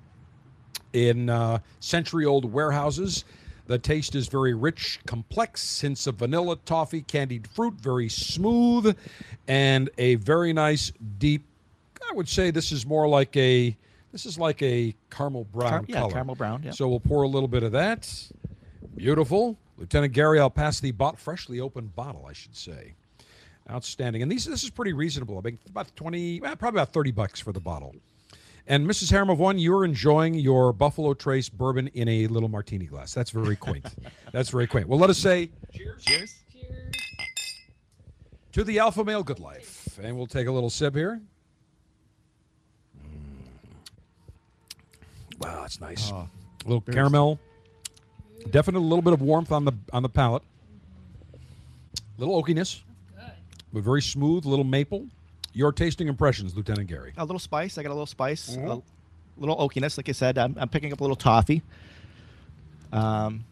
in uh, century-old warehouses. The taste is very rich, complex, hints of vanilla, toffee, candied fruit, very smooth, and a very nice deep. I would say this is more like a this is like a caramel brown Car- yeah, color. caramel brown, yeah. So we'll pour a little bit of that. Beautiful, Lieutenant Gary. I'll pass the bot- freshly opened bottle, I should say. Outstanding, and these this is pretty reasonable. I think about twenty, eh, probably about thirty bucks for the bottle. And Mrs. Harem of One, you're enjoying your Buffalo Trace bourbon in a little martini glass. That's very quaint. [laughs] That's very quaint. Well, let us say cheers. Cheers. To the Alpha Male Good Life. And we'll take a little sip here. Mm. Wow, that's nice. Oh, a little very caramel. Definitely a little bit of warmth on the on the palate. Little oakiness. That's good. But very smooth, little maple. Your tasting impressions, Lieutenant Gary. A little spice. I got a little spice. Mhm. A little oakiness. Like I said, I'm, I'm picking up a little toffee. Um,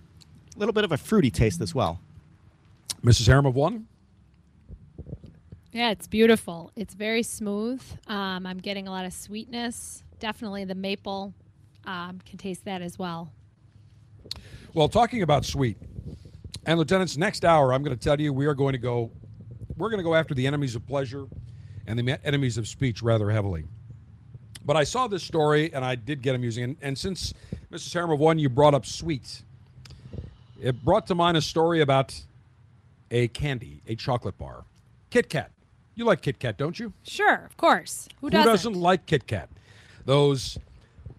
a little bit of a fruity taste as well. Mrs. Harem of One? Yeah, it's beautiful. It's very smooth. Um, I'm getting a lot of sweetness. Definitely the maple. um, can taste that as well. Well, talking about sweet, and lieutenants, next hour I'm going to tell you we are going to go, we're going to go after the enemies of pleasure and the enemies of speech rather heavily. But I saw this story and I did get amusing. And, and since Mrs. Harriman, one you brought up sweets, it brought to mind a story about a candy, a chocolate bar, Kit Kat. You like Kit Kat, don't you? Sure, of course. Who Who doesn't? doesn't like Kit Kat? Those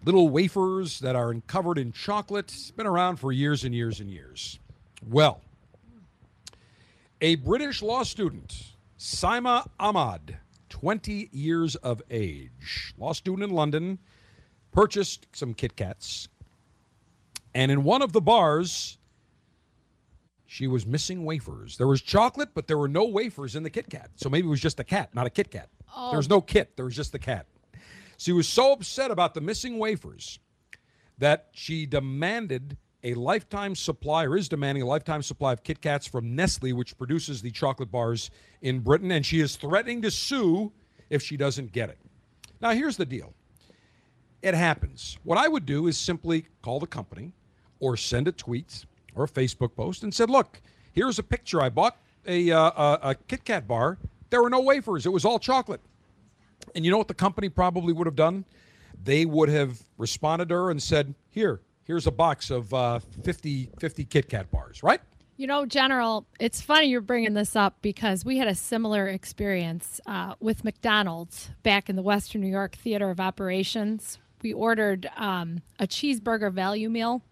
little wafers that are covered in chocolate. It's been around for years and years and years. Well, a British law student, Saima Ahmad, 20 years of age, law student in London, purchased some Kit Kats. And in one of the bars, she was missing wafers. There was chocolate, but there were no wafers in the Kit Kat. So maybe it was just a cat, not a Kit Kat. Oh. There was no kit, there was just the cat. She was so upset about the missing wafers that she demanded a lifetime supply, or is demanding a lifetime supply of Kit Kats from Nestle, which produces the chocolate bars in Britain, and she is threatening to sue if she doesn't get it. Now, here's the deal it happens. What I would do is simply call the company or send a tweet or a Facebook post and said, look, here's a picture. I bought a, uh, a, a Kit Kat bar. There were no wafers, it was all chocolate. And you know what the company probably would have done? They would have responded to her and said, here, here's a box of uh, 50, 50 Kit Kat bars, right? You know, General, it's funny you're bringing this up because we had a similar experience uh, with McDonald's back in the Western New York Theater of Operations. We ordered um, a cheeseburger value meal,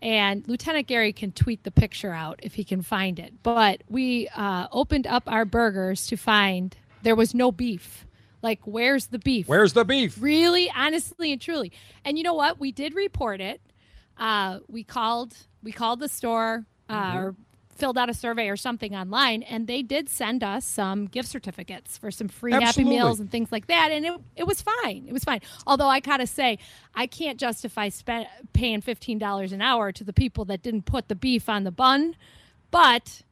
and Lieutenant Gary can tweet the picture out if he can find it. But we uh, opened up our burgers to find there was no beef. Like, where's the beef? Where's the beef? Really, honestly, and truly. And you know what? We did report it. Uh, we called. We called the store uh, or filled out a survey or something online, and they did send us some gift certificates for some free Absolutely. Happy Meals and things like that. And it, it was fine. It was fine. Although I gotta say, I can't justify spend, paying fifteen dollars an hour to the people that didn't put the beef on the bun. But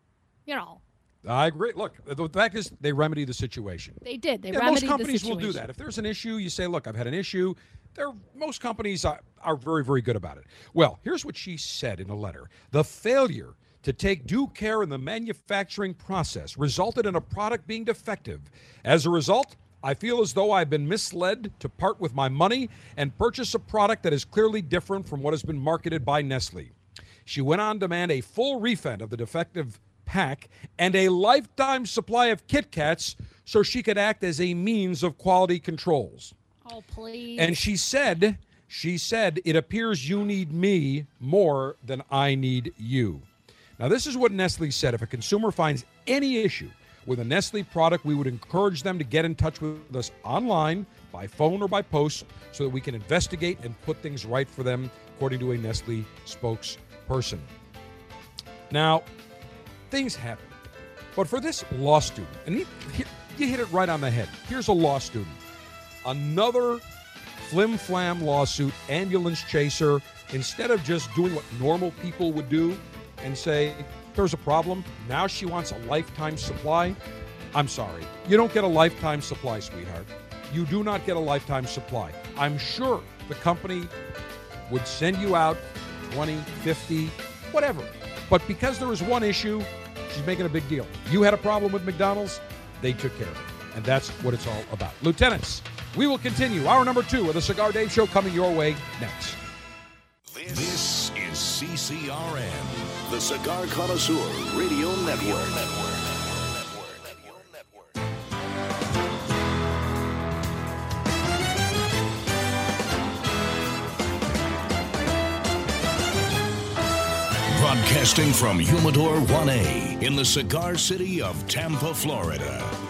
you know, I agree. Look, the fact is, they remedy the situation. they did. They Yeah, remedied most the companies will do that. If there's an issue, you say, "Look, I've had an issue." There, most companies are, are very, very good about it. Well, here's what she said in a letter: the failure to take due care in the manufacturing process resulted in a product being defective. As a result. I feel as though I've been misled to part with my money and purchase a product that is clearly different from what has been marketed by Nestle. She went on to demand a full refund of the defective pack and a lifetime supply of Kit Kats so she could act as a means of quality controls. Oh please. And she said, she said, it appears you need me more than I need you. Now, this is what Nestle said. If a consumer finds any issue with a Nestle product, we would encourage them to get in touch with us online, by phone, or by post so that we can investigate and put things right for them, according to a Nestle spokesperson. Now, things happen. But for this law student, and he, he- you hit it right on the head. Here's a law student. Another flim flam lawsuit, ambulance chaser, instead of just doing what normal people would do and say, there's a problem, now she wants a lifetime supply. I'm sorry. You don't get a lifetime supply, sweetheart. You do not get a lifetime supply. I'm sure the company would send you out 20, 50, whatever. But because there is one issue, she's making a big deal. You had a problem with McDonald's, they took care of it. And that's what it's all about. Lieutenants, we will continue our number two of the Cigar Dave Show coming your way next. This is CCRN, the Cigar Connoisseur Radio Network. Broadcasting from Humidor 1A in the cigar city of Tampa, Florida.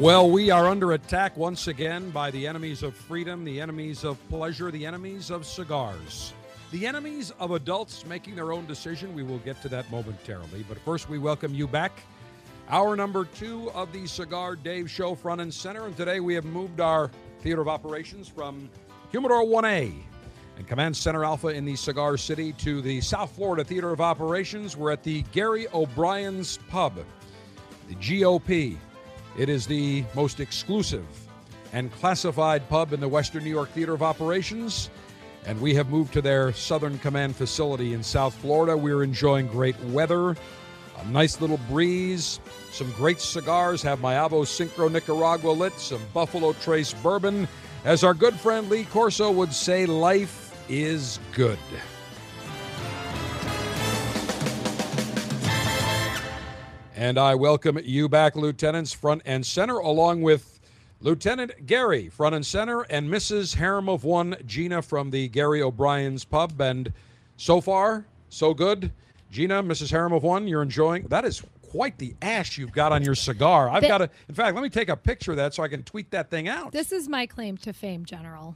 Well, we are under attack once again by the enemies of freedom, the enemies of pleasure, the enemies of cigars. the enemies of adults making their own decision. We will get to that momentarily. But first, we welcome you back. Hour number two of the Cigar Dave Show, front and center. And today we have moved our theater of operations from Humidor 1A and Command Center Alpha in the Cigar City to the South Florida Theater of Operations. We're at the Gary O'Brien's Pub, the GOP. It is the most exclusive and classified pub in the Western New York Theater of Operations. And we have moved to their Southern Command facility in South Florida. We're enjoying great weather, a nice little breeze, some great cigars. Have my Avo Syncro Nicaragua lit, some Buffalo Trace bourbon. As our good friend Lee Corso would say, life is good. And I welcome you back, Lieutenants, front and center, along with Lieutenant Gary, front and center, and Mrs. Harem of One, Gina from the Gary O'Brien's Pub. And so far, so good. Gina, Mrs. Harem of One, you're enjoying. That is quite the ash you've got on your cigar. I've got to, in fact, let me take a picture of that so I can tweet that thing out. This is my claim to fame, General.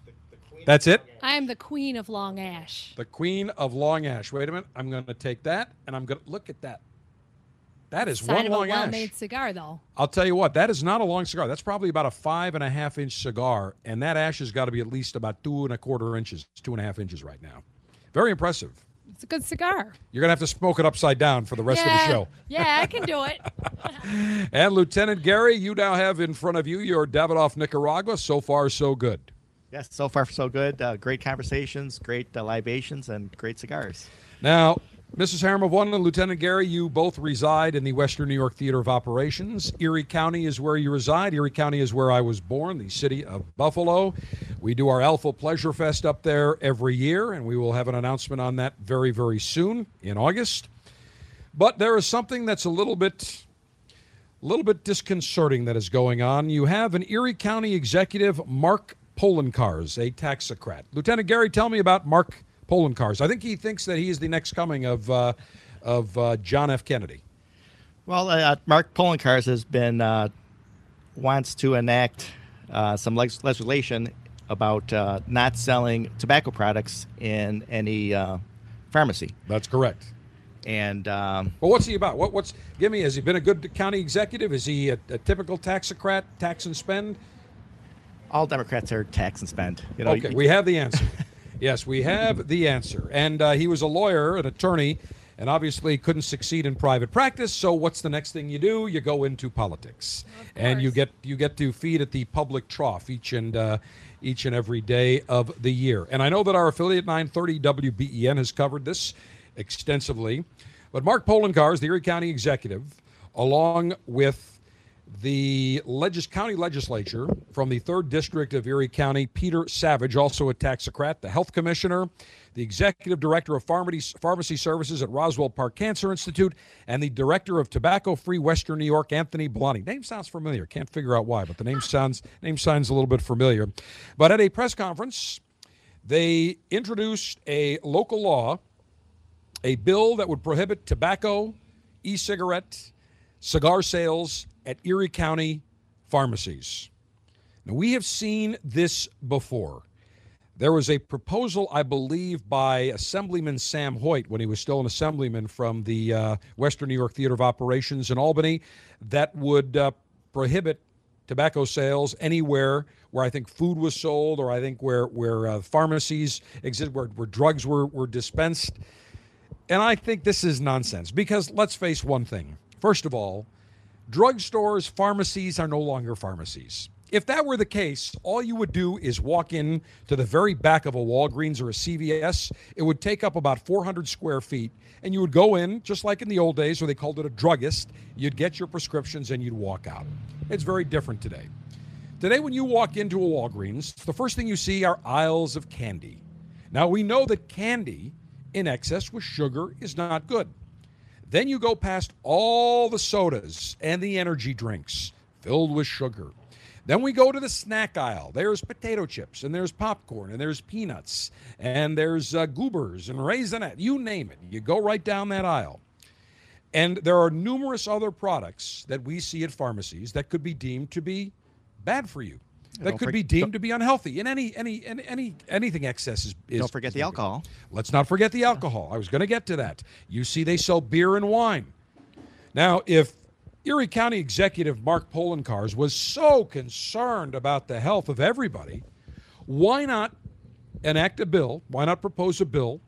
That's it? I am the queen of long ash. The Queen of Long Ash. Wait a minute. I'm going to take that and I'm going to look at that. That is Sign one of a long ash. well-made cigar, though. I'll tell you what, that is not a long cigar. That's probably about a five and a half inch cigar, and that ash has got to be at least about two and a quarter inches, two and a half inches right now. Very impressive. It's a good cigar. You're gonna have to smoke it upside down for the rest yeah, of the show. yeah, I can do it. [laughs] [laughs] And Lieutenant Gary, you now have in front of you your Davidoff Nicaragua. So far, so good. Yes, so far so good. Uh, great conversations, great uh, libations, and great cigars. Now, Mrs. One and Lieutenant Gary, you both reside in the Western New York Theater of Operations. Erie County is where you reside. Erie County is where I was born, the city of Buffalo. We do our Alpha Pleasure Fest up there every year, and we will have an announcement on that very, very soon in August. But there is something that's a little bit a little bit disconcerting that is going on. You have an Erie County executive, Mark Poloncarz, a taxocrat. Lieutenant Gary, tell me about Mark Poloncarz. I think he thinks that he is the next coming of uh, of uh, John F. Kennedy. Well, uh, Mark Poloncarz has been uh, wants to enact uh, some leg- legislation about uh, not selling tobacco products in any uh, pharmacy. That's correct. And um, Well, what's he about? What, what's give me? Has he been a good county executive? Is he a, a typical taxocrat, tax and spend? all Democrats are tax and spend. You know, okay, we have the answer. [laughs] yes, we have the answer. And uh, he was a lawyer, an attorney, and obviously couldn't succeed in private practice. So what's the next thing you do? You go into politics, and you get you get to feed at the public trough each and uh, each and every day of the year. And I know that our affiliate 930 WBEN has covered this extensively, but Mark Poloncarz, the Erie County executive, along with the legis- county legislature from the third district of Erie County, Peter Savage, also a taxocrat, the health commissioner, the executive director of pharmacy, services at Roswell Park Cancer Institute, and the director of Tobacco Free Western New York, Anthony Billoni. Name sounds familiar. Can't figure out why, but the name sounds name sounds a little bit familiar. But at a press conference, they introduced a local law, a bill that would prohibit tobacco, e-cigarette, cigar sales at Erie County pharmacies. Now, we have seen this before. There was a proposal, I believe, by Assemblyman Sam Hoyt when he was still an assemblyman from the uh, Western New York Theater of Operations in Albany that would uh, prohibit tobacco sales anywhere where I think food was sold or I think where, where uh, pharmacies exist, where, where drugs were, were dispensed. And I think this is nonsense because let's face one thing. First of all, drugstores, pharmacies are no longer pharmacies. If that were the case, all you would do is walk in to the very back of a Walgreens or a CVS. It would take up about 400 square feet, and you would go in, just like in the old days where they called it a druggist. You'd get your prescriptions and you'd walk out. It's very different today. Today, when you walk into a Walgreens, the first thing you see are aisles of candy. Now, we know that candy in excess with sugar is not good. Then you go past all the sodas and the energy drinks filled with sugar. Then we go to the snack aisle. There's potato chips, and there's popcorn, and there's peanuts, and there's uh, goobers and raisinette. You name it. You go right down that aisle. And there are numerous other products that we see at pharmacies that could be deemed to be bad for you. That could for- be deemed to be unhealthy. And any any any, any anything excess is, is Don't forget is the not good. alcohol. Let's not forget the alcohol. I was going to get to that. You see, they sell beer and wine. Now, if Erie County Executive Mark Poloncarz was so concerned about the health of everybody, why not enact a bill? Why not propose a bill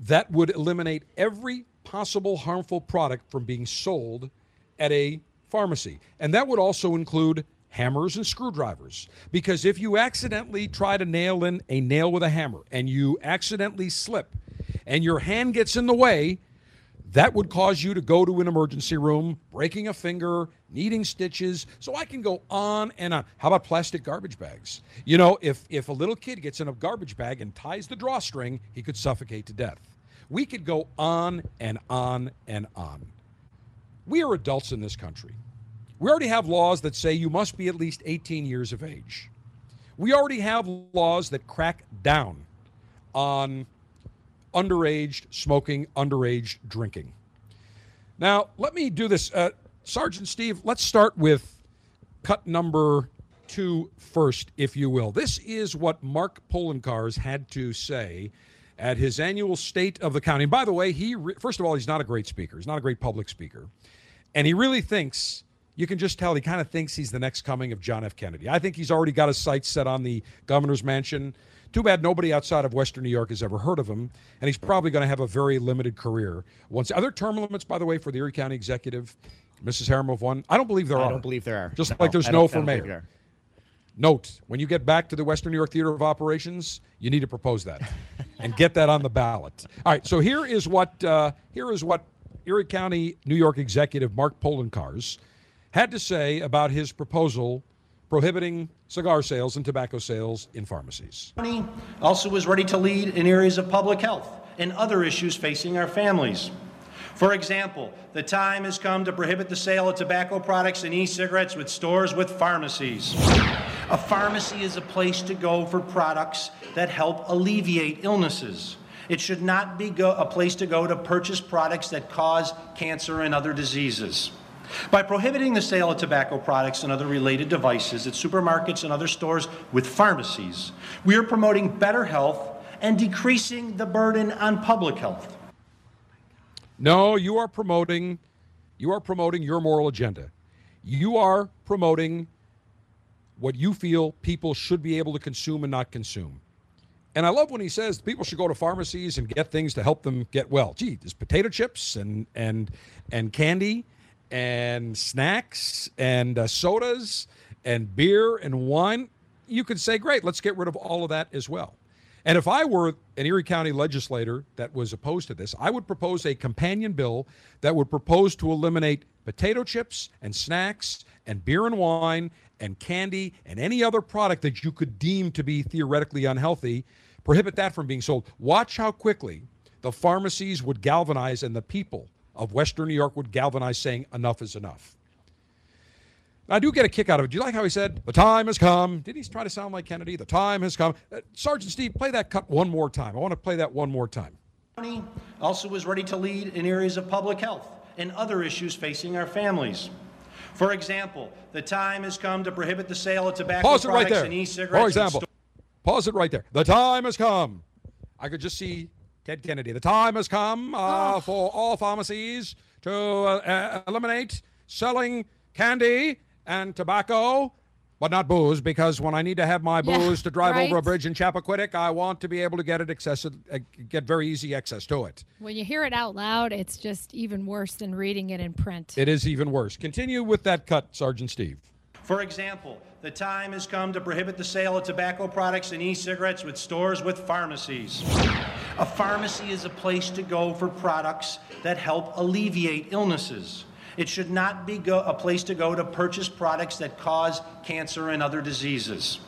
that would eliminate every possible harmful product from being sold at a pharmacy? And that would also include hammers and screwdrivers. Because if you accidentally try to nail in a nail with a hammer and you accidentally slip and your hand gets in the way, that would cause you to go to an emergency room, breaking a finger, needing stitches. So I can go on and on. How about plastic garbage bags? You know, if if a little kid gets in a garbage bag and ties the drawstring, he could suffocate to death. We could go on and on and on. We are adults in this country. We already have laws that say you must be at least 18 years of age. We already have laws that crack down on underage smoking, underage drinking. Now, let me do this. Uh, Sergeant Steve, let's start with cut number two first, if you will. This is what Mark Poloncarz had to say at his annual State of the County. And by the way, he re- first of all, he's not a great speaker. He's not a great public speaker, and he really thinks. You can just tell he kind of thinks he's the next coming of John F. Kennedy. I think he's already got his sights set on the governor's mansion. Too bad nobody outside of Western New York has ever heard of him, and he's probably going to have a very limited career. Once other term limits, by the way, for the Erie County executive, Mrs. Harriman one. I don't believe there I are. I don't believe there are. Just No, like there's no for mayor. Note: When you get back to the Western New York Theater of Operations, you need to propose that [laughs] and get that on the ballot. All right. So here is what uh, here is what Erie County, New York executive Mark Poloncarz had to say about his proposal prohibiting cigar sales and tobacco sales in pharmacies. Also is ready to lead in areas of public health and other issues facing our families. For example, the time has come to prohibit the sale of tobacco products and e-cigarettes with stores with pharmacies. A pharmacy is a place to go for products that help alleviate illnesses. It should not be a place to go to purchase products that cause cancer and other diseases. By prohibiting the sale of tobacco products and other related devices at supermarkets and other stores with pharmacies, we are promoting better health and decreasing the burden on public health. No, you are promoting you are promoting your moral agenda. You are promoting what you feel people should be able to consume and not consume. And I love when he says people should go to pharmacies and get things to help them get well. Gee, there's potato chips and and and candy and snacks and uh, sodas and beer and wine. You could say, great, let's get rid of all of that as well. And if I were an Erie County legislator that was opposed to this, I would propose a companion bill that would propose to eliminate potato chips and snacks and beer and wine and candy and any other product that you could deem to be theoretically unhealthy, prohibit that from being sold. Watch how quickly the pharmacies would galvanize and the people of Western New York would galvanize saying enough is enough. I do get a kick out of it. Do you like how he said, the time has come? Did he try to sound like Kennedy? The time has come. Uh, Sergeant Steve, play that cut one more time. I want to play that one more time. Also is ready to lead in areas of public health and other issues facing our families. For example, the time has come to prohibit the sale of tobacco Pause it right products there. and e-cigarettes. For example, pause it right there. The time has come. I could just see Ted Kennedy. The time has come uh, for all pharmacies to uh, uh, eliminate selling candy and tobacco, but not booze, because when I need to have my Yeah, booze to drive over a bridge in Chappaquiddick, I want to be able to get it access, uh, get very easy access to it. When you hear it out loud, it's just even worse than reading it in print. It is even worse. Continue with that cut, Sergeant Steve. For example, the time has come to prohibit the sale of tobacco products and e-cigarettes with stores with pharmacies. A pharmacy is a place to go for products that help alleviate illnesses. It should not be a place to go to purchase products that cause cancer and other diseases.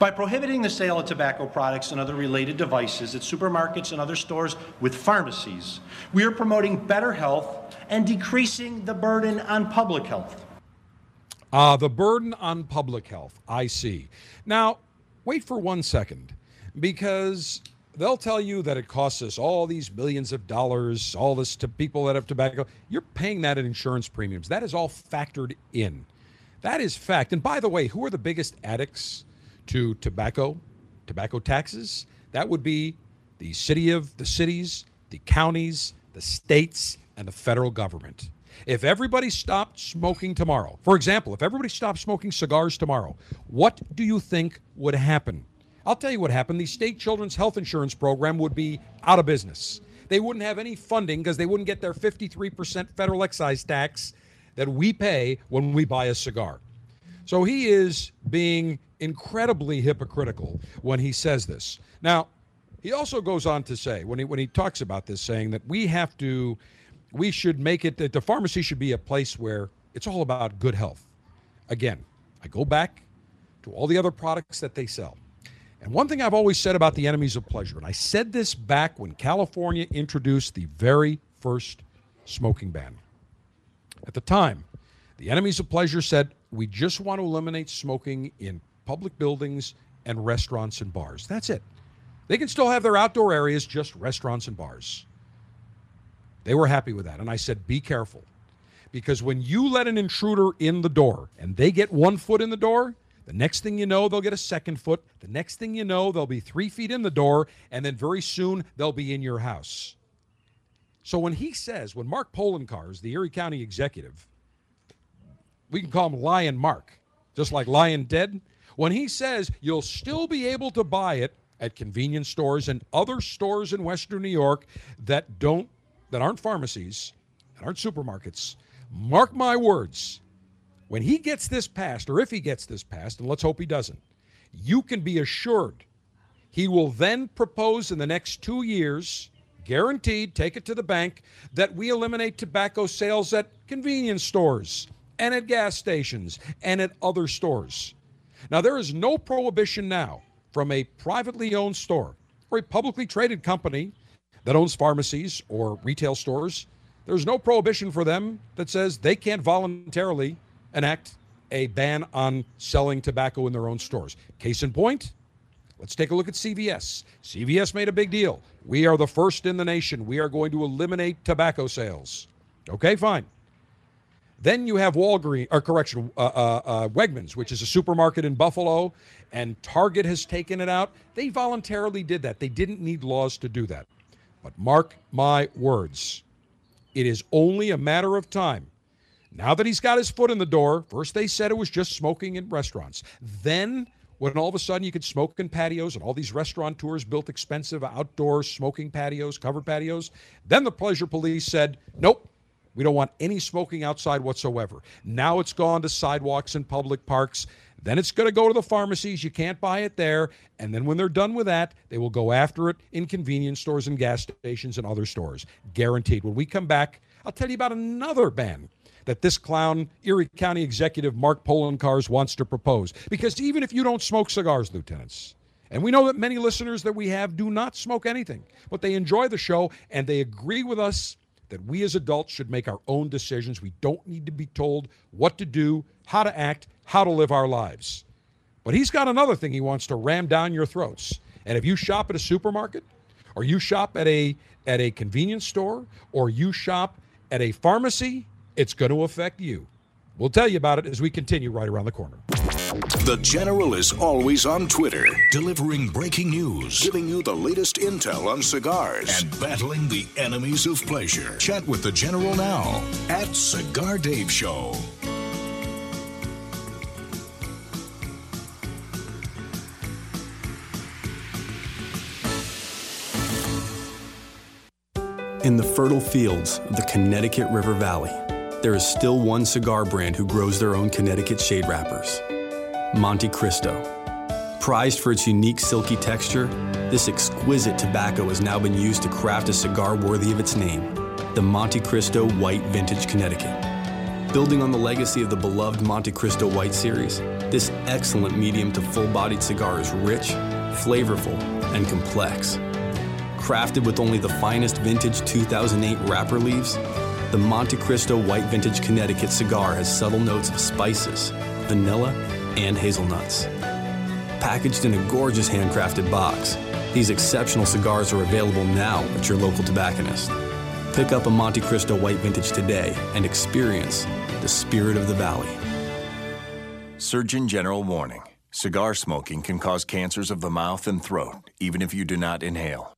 By prohibiting the sale of tobacco products and other related devices at supermarkets and other stores with pharmacies, we are promoting better health and decreasing the burden on public health. Uh, the burden on public health. I see. Now, wait for one second, because they'll tell you that it costs us all these millions of dollars, all this to people that have tobacco. You're paying that in insurance premiums. That is all factored in. That is fact. And by the way, who are the biggest addicts to tobacco, tobacco taxes? That would be the city of the cities, the counties, the states, and the federal government. If everybody stopped smoking tomorrow, for example, if everybody stopped smoking cigars tomorrow, what do you think would happen? I'll tell you what happened. The state children's health insurance program would be out of business. They wouldn't have any funding because they wouldn't get their 53% federal excise tax that we pay when we buy a cigar. So he is being incredibly hypocritical when he says this. Now, he also goes on to say when he when he talks about this saying that we have to we should make it that the pharmacy should be a place where it's all about good health. Again, I go back to all the other products that they sell. And one thing I've always said about the enemies of pleasure, and I said this back when California introduced the very first smoking ban. At the time, the enemies of pleasure said, we just want to eliminate smoking in public buildings and restaurants and bars. That's it. They can still have their outdoor areas, just restaurants and bars. They were happy with that. And I said, be careful. Because when you let an intruder in the door and they get one foot in the door, the next thing you know, they'll get a second foot. The next thing you know, they'll be three feet in the door. And then very soon, they'll be in your house. So when he says, when Mark Poloncarz, the Erie County executive, we can call him Lyin' Mark, just like Lyin' Ted, when he says you'll still be able to buy it at convenience stores and other stores in Western New York that don't that aren't pharmacies, that aren't supermarkets. Mark my words, when he gets this passed, or if he gets this passed, and let's hope he doesn't, you can be assured he will then propose in the next two years, guaranteed, take it to the bank, that we eliminate tobacco sales at convenience stores and at gas stations and at other stores. Now, there is no prohibition now from a privately owned store or a publicly traded company that owns pharmacies or retail stores. There's no prohibition for them that says they can't voluntarily enact a ban on selling tobacco in their own stores. Case in point, let's take a look at CVS. CVS made a big deal. We are the first in the nation. We are going to eliminate tobacco sales. Okay, fine. Then you have Walgreens, or correction, uh, uh, uh, Wegmans, which is a supermarket in Buffalo, and Target has taken it out. They voluntarily did that. They didn't need laws to do that. But mark my words, it is only a matter of time. Now that he's got his foot in the door, first they said it was just smoking in restaurants. Then, when all of a sudden you could smoke in patios and all these restaurateurs built expensive outdoor smoking patios, covered patios, then the pleasure police said, nope, we don't want any smoking outside whatsoever. Now it's gone to sidewalks and public parks. Then it's going to go to the pharmacies. You can't buy it there. And then when they're done with that, they will go after it in convenience stores and gas stations and other stores. Guaranteed. When we come back, I'll tell you about another ban that this clown, Erie County Executive Mark Poloncarz wants to propose. Because even if you don't smoke cigars, lieutenants, and we know that many listeners that we have do not smoke anything, but they enjoy the show and they agree with us that we as adults should make our own decisions. We don't need to be told what to do, how to act, how to live our lives. But he's got another thing he wants to ram down your throats. And if you shop at a supermarket, or you shop at a at a convenience store, or you shop at a pharmacy, it's going to affect you. We'll tell you about it as we continue right around the corner. The General is always on Twitter, delivering breaking news, giving you the latest intel on cigars, and battling the enemies of pleasure. Chat with the General now at Cigar Dave Show. In the fertile fields of the Connecticut River Valley, there is still one cigar brand who grows their own Connecticut shade wrappers Montecristo. Prized for its unique silky texture, this exquisite tobacco has now been used to craft a cigar worthy of its name, the Montecristo White Vintage Connecticut. Building on the legacy of the beloved Montecristo White series, this excellent medium to full bodied cigar is rich, flavorful, and complex. Crafted with only the finest vintage 2008 wrapper leaves, the Montecristo White Vintage Connecticut cigar has subtle notes of spices, vanilla, and hazelnuts. Packaged in a gorgeous handcrafted box, these exceptional cigars are available now at your local tobacconist. Pick up a Montecristo White Vintage today and experience the spirit of the valley. Surgeon General warning cigar smoking can cause cancers of the mouth and throat, even if you do not inhale.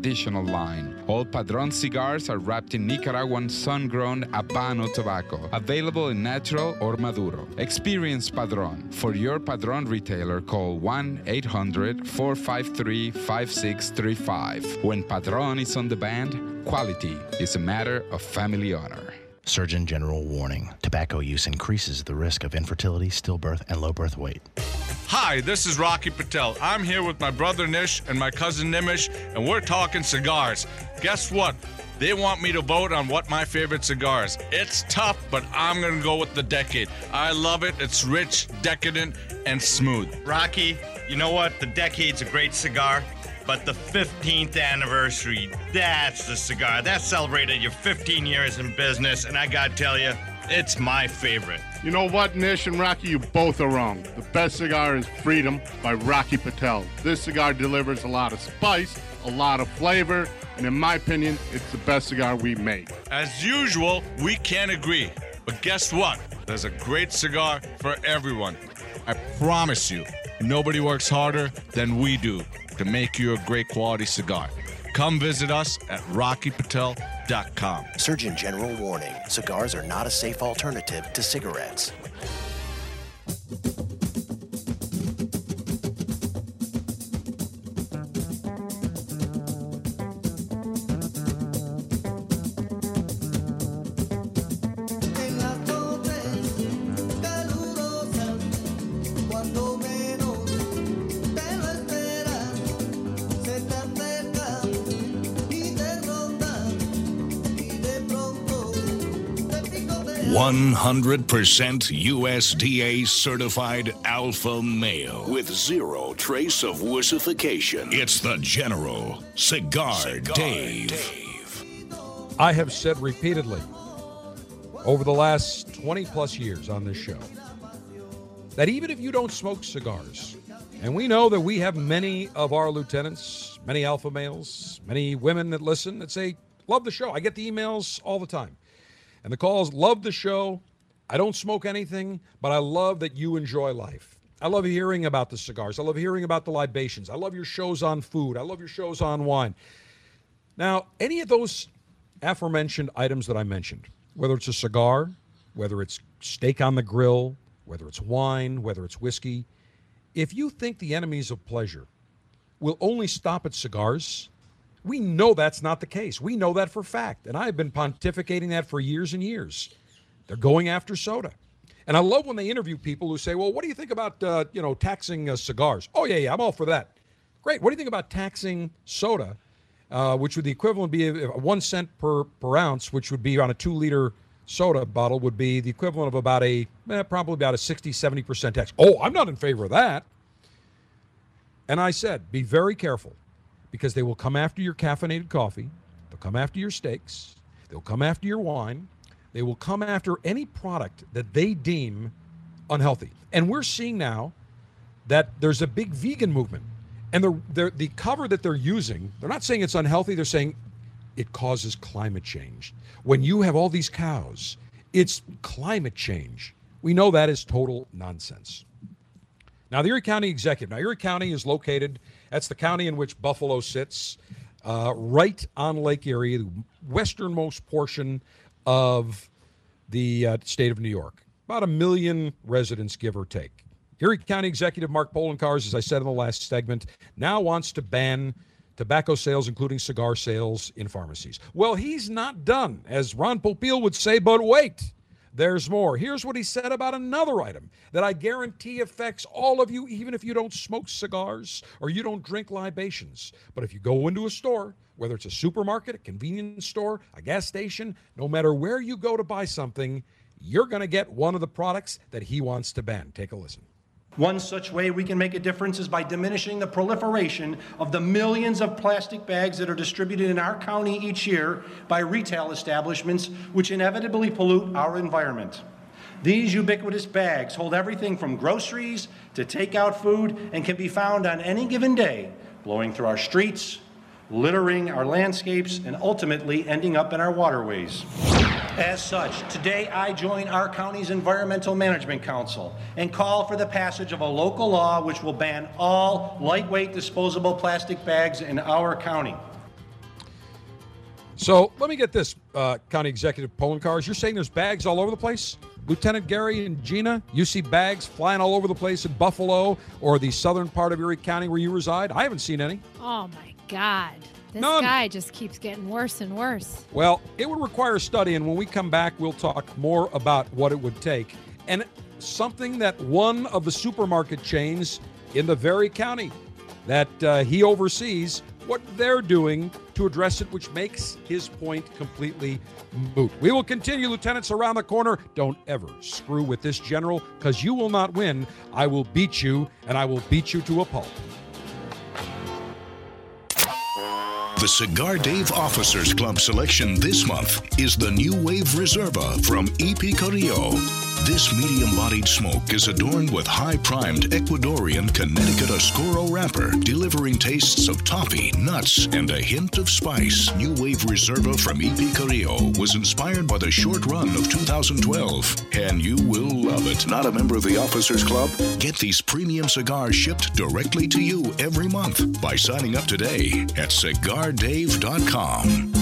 Traditional line. All Padron cigars are wrapped in Nicaraguan sun-grown Habano tobacco, available in natural or Maduro. Experience Padron. For your Padron retailer, call 1-800-453-5635. When Padron is on the band, quality is a matter of family honor. Surgeon General warning tobacco use increases the risk of infertility, stillbirth, and low birth weight. Hi, this is Rocky Patel. I'm here with my brother Nish and my cousin Nimish, and we're talking cigars. Guess what? They want me to vote on what my favorite cigar is. It's tough, but I'm gonna go with the Decade. I love it. It's rich, decadent, and smooth. Rocky, you know what? The Decade's a great cigar, but the 15th anniversary, that's the cigar. That celebrated your 15 years in business, and I gotta tell you, it's my favorite. You know what, Nish and Rocky, you both are wrong. The best cigar is Freedom by Rocky Patel. This cigar delivers a lot of spice, a lot of flavor, and in my opinion, it's the best cigar we make. As usual, we can't agree. But guess what? There's a great cigar for everyone. I promise you, nobody works harder than we do to make you a great quality cigar. Come visit us at rockypatel.com. Surgeon General warning cigars are not a safe alternative to cigarettes. 100% USDA certified alpha male with zero trace of wussification. It's the General Cigar, Dave. I have said repeatedly over the last 20 plus years on this show that even if you don't smoke cigars, and we know that we have many of our lieutenants, many alpha males, many women that listen that say, Love the show. I get the emails all the time. And the calls, love the show. I don't smoke anything, but I love that you enjoy life. I love hearing about the cigars. I love hearing about the libations. I love your shows on food. I love your shows on wine. Now, any of those aforementioned items that I mentioned, whether it's a cigar, whether it's steak on the grill, whether it's wine, whether it's whiskey, if you think the enemies of pleasure will only stop at cigars, we know that's not the case. We know that for fact. And I've been pontificating that for years and years. They're going after soda. And I love when they interview people who say, well, what do you think about, uh, you know, taxing uh, cigars? Oh, yeah, yeah, I'm all for that. Great. What do you think about taxing soda, uh, which would the equivalent be one cent per, per ounce, which would be on a two liter soda bottle, would be the equivalent of about a, eh, probably about a 60, 70% tax. Oh, I'm not in favor of that. And I said, be very careful because they will come after your caffeinated coffee, they'll come after your steaks, they'll come after your wine, they will come after any product that they deem unhealthy. And we're seeing now that there's a big vegan movement. And the, the, the cover that they're using, they're not saying it's unhealthy, they're saying it causes climate change. When you have all these cows, it's climate change. We know that is total nonsense. Now, the Erie County Executive. Now, Erie County is located, that's the county in which Buffalo sits, uh, right on Lake Erie, the westernmost portion of the uh, state of New York. About a million residents, give or take. Erie County Executive Mark Poloncarz, as I said in the last segment, now wants to ban tobacco sales, including cigar sales, in pharmacies. Well, he's not done, as Ron Popeil would say, but wait. There's more. Here's what he said about another item that I guarantee affects all of you, even if you don't smoke cigars or you don't drink libations. But if you go into a store, whether it's a supermarket, a convenience store, a gas station, no matter where you go to buy something, you're going to get one of the products that he wants to ban. Take a listen. One such way we can make a difference is by diminishing the proliferation of the millions of plastic bags that are distributed in our county each year by retail establishments, which inevitably pollute our environment. These ubiquitous bags hold everything from groceries to takeout food and can be found on any given day, blowing through our streets, littering our landscapes, and ultimately ending up in our waterways. As such, today I join our county's Environmental Management Council and call for the passage of a local law which will ban all lightweight disposable plastic bags in our county. So let me get this, uh, County Executive Cars. You're saying there's bags all over the place? Lieutenant Gary and Gina, you see bags flying all over the place in Buffalo or the southern part of Erie County where you reside? I haven't seen any. Oh my God. This None. guy just keeps getting worse and worse. Well, it would require study, and when we come back, we'll talk more about what it would take. And something that one of the supermarket chains in the very county that uh, he oversees, what they're doing to address it, which makes his point completely moot. We will continue, lieutenants, around the corner. Don't ever screw with this general, because you will not win. I will beat you, and I will beat you to a pulp. The Cigar Dave Officers Club selection this month is the New Wave Reserva from EP Carrillo. This medium bodied smoke is adorned with high primed Ecuadorian Connecticut Oscuro wrapper, delivering tastes of toffee, nuts, and a hint of spice. New Wave Reserva from EP Carrillo was inspired by the short run of 2012, and you will love it. Not a member of the Officers Club? Get these premium cigars shipped directly to you every month by signing up today at cigardave.com.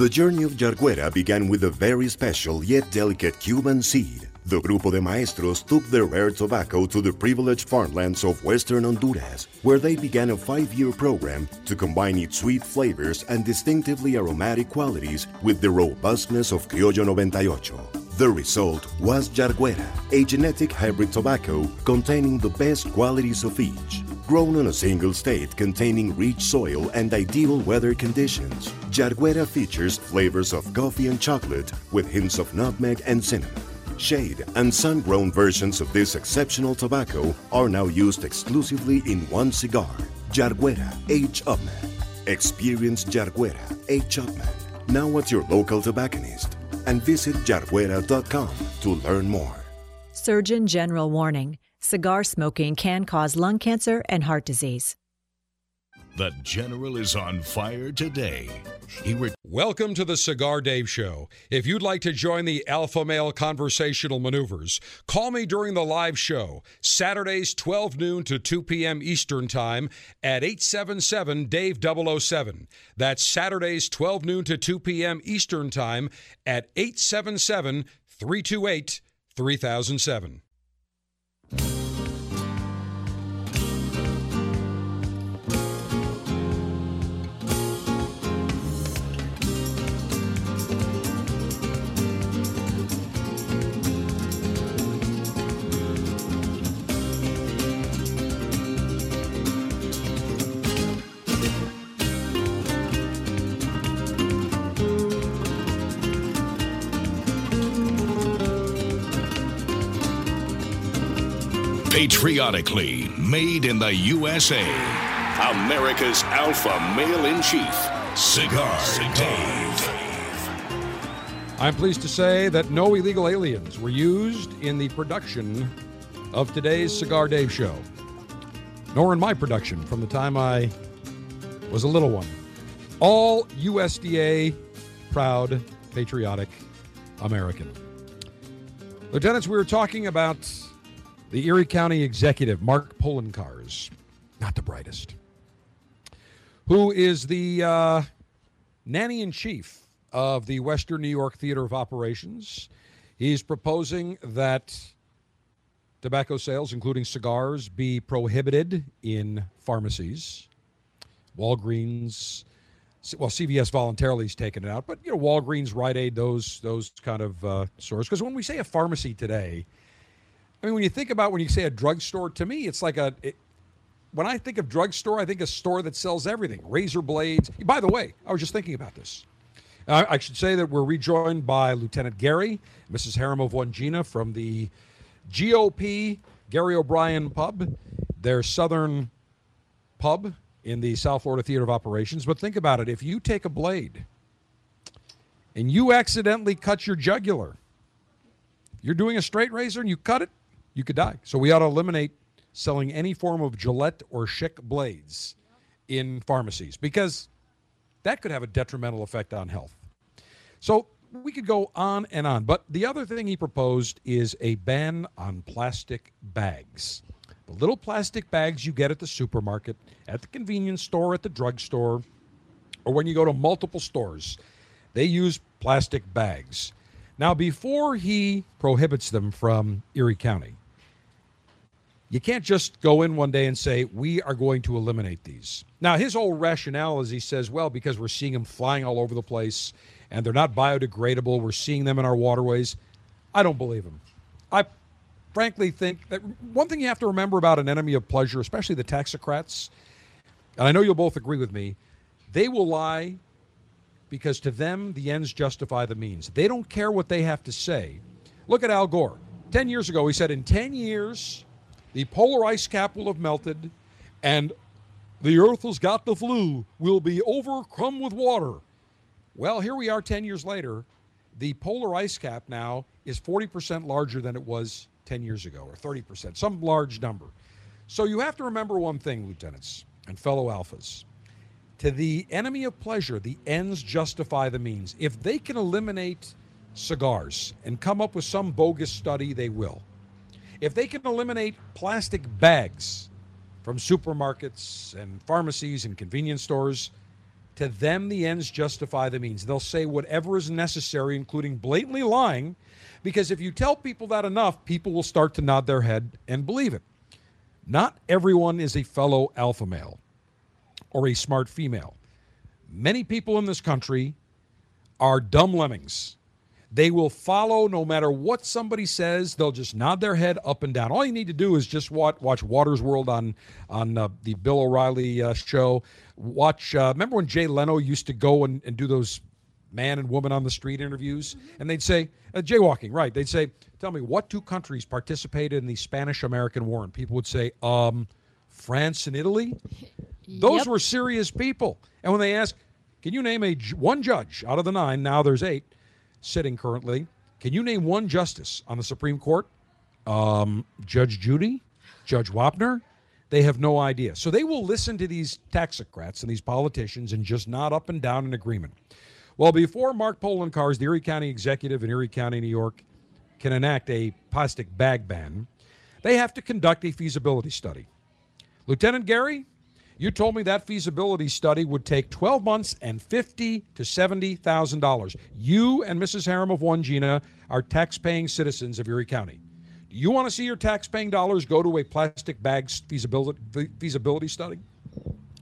The journey of Yarguera began with a very special yet delicate Cuban seed. The Grupo de Maestros took their rare tobacco to the privileged farmlands of western Honduras, where they began a five year program to combine its sweet flavors and distinctively aromatic qualities with the robustness of Criollo 98. The result was Yarguera, a genetic hybrid tobacco containing the best qualities of each. Grown in a single state containing rich soil and ideal weather conditions, Yarguera features flavors of coffee and chocolate with hints of nutmeg and cinnamon. Shade and sun grown versions of this exceptional tobacco are now used exclusively in one cigar, Yarguera H. Upmann. Experience Yarguera H. Upmann now at your local tobacconist and visit yarguera.com to learn more. Surgeon General warning cigar smoking can cause lung cancer and heart disease. The General is on fire today. He re- Welcome to the Cigar Dave Show. If you'd like to join the Alpha Male Conversational Maneuvers, call me during the live show, Saturdays 12 noon to 2 p.m. Eastern Time at 877 Dave 007. That's Saturdays 12 noon to 2 p.m. Eastern Time at 877 328 3007. Patriotically made in the USA. America's Alpha Male in Chief, Cigar Dave. I'm pleased to say that no illegal aliens were used in the production of today's Cigar Dave show, nor in my production from the time I was a little one. All USDA proud, patriotic American. Lieutenants, we were talking about the Erie County executive, Mark Poloncarz, not the brightest, who is the uh, nanny in chief of the Western New York Theater of Operations. He's proposing that tobacco sales, including cigars, be prohibited in pharmacies. Walgreens, well, CVS voluntarily has taken it out, but you know, Walgreens, Rite Aid, those those kind of uh, stores. Because when we say a pharmacy today, I mean, when you think about when you say a drugstore, to me, it's like a. It, when I think of drugstore, I think a store that sells everything, razor blades. By the way, I was just thinking about this. I should say that we're rejoined by Lieutenant Gary, Mrs. Harem of Wangina from the GOP Gary O'Brien Pub, their southern pub in the South Florida Theater of Operations. But think about it if you take a blade and you accidentally cut your jugular, you're doing a straight razor and you cut it, you could die. So we ought to eliminate selling any form of Gillette or Schick blades in pharmacies because that could have a detrimental effect on health. So we could go on and on. But the other thing he proposed is a ban on plastic bags. The little plastic bags you get at the supermarket, at the convenience store, at the drugstore, or when you go to multiple stores, they use plastic bags. Now, before he prohibits them from Erie County, you can't just go in one day and say, we are going to eliminate these. Now, his whole rationale is he says, well, because we're seeing them flying all over the place and they're not biodegradable, we're seeing them in our waterways. I don't believe him. I frankly think that one thing you have to remember about an enemy of pleasure, especially the taxocrats, and I know you'll both agree with me, they will lie because to them, the ends justify the means. They don't care what they have to say. Look at Al Gore. 10 years ago, he said, in 10 years, the polar ice cap will have melted and the earth has got the flu, will be overcome with water. Well, here we are 10 years later. The polar ice cap now is 40% larger than it was 10 years ago, or 30%, some large number. So you have to remember one thing, lieutenants and fellow alphas. To the enemy of pleasure, the ends justify the means. If they can eliminate cigars and come up with some bogus study, they will. If they can eliminate plastic bags from supermarkets and pharmacies and convenience stores, to them the ends justify the means. They'll say whatever is necessary, including blatantly lying, because if you tell people that enough, people will start to nod their head and believe it. Not everyone is a fellow alpha male or a smart female. Many people in this country are dumb lemmings. They will follow no matter what somebody says. They'll just nod their head up and down. All you need to do is just watch, watch Watters World on on uh, the Bill O'Reilly uh, show. Watch. Uh, remember when Jay Leno used to go and, and do those man and woman on the street interviews, and they'd say uh, jaywalking. Right? They'd say, "Tell me what two countries participated in the Spanish-American War?" And people would say, "Um, France and Italy." [laughs] Those Yep. were serious people. And when they ask, "Can you name a one judge out of the nine? Now there's eight sitting currently. Can you name one justice on the Supreme Court? Um, Judge Judy, Judge Wapner. They have no idea. So they will listen to these taxocrats and these politicians and just nod up and down in agreement. Well, before Mark Poloncarz, the Erie County executive in Erie County, New York, can enact a plastic bag ban, they have to conduct a feasibility study. Lieutenant Gary, you told me that feasibility study would take 12 months and fifty to seventy thousand dollars. You and Mrs. Harem of Wangina are tax-paying citizens of Erie County. Do you want to see your tax-paying dollars go to a plastic bags feasibility feasibility study?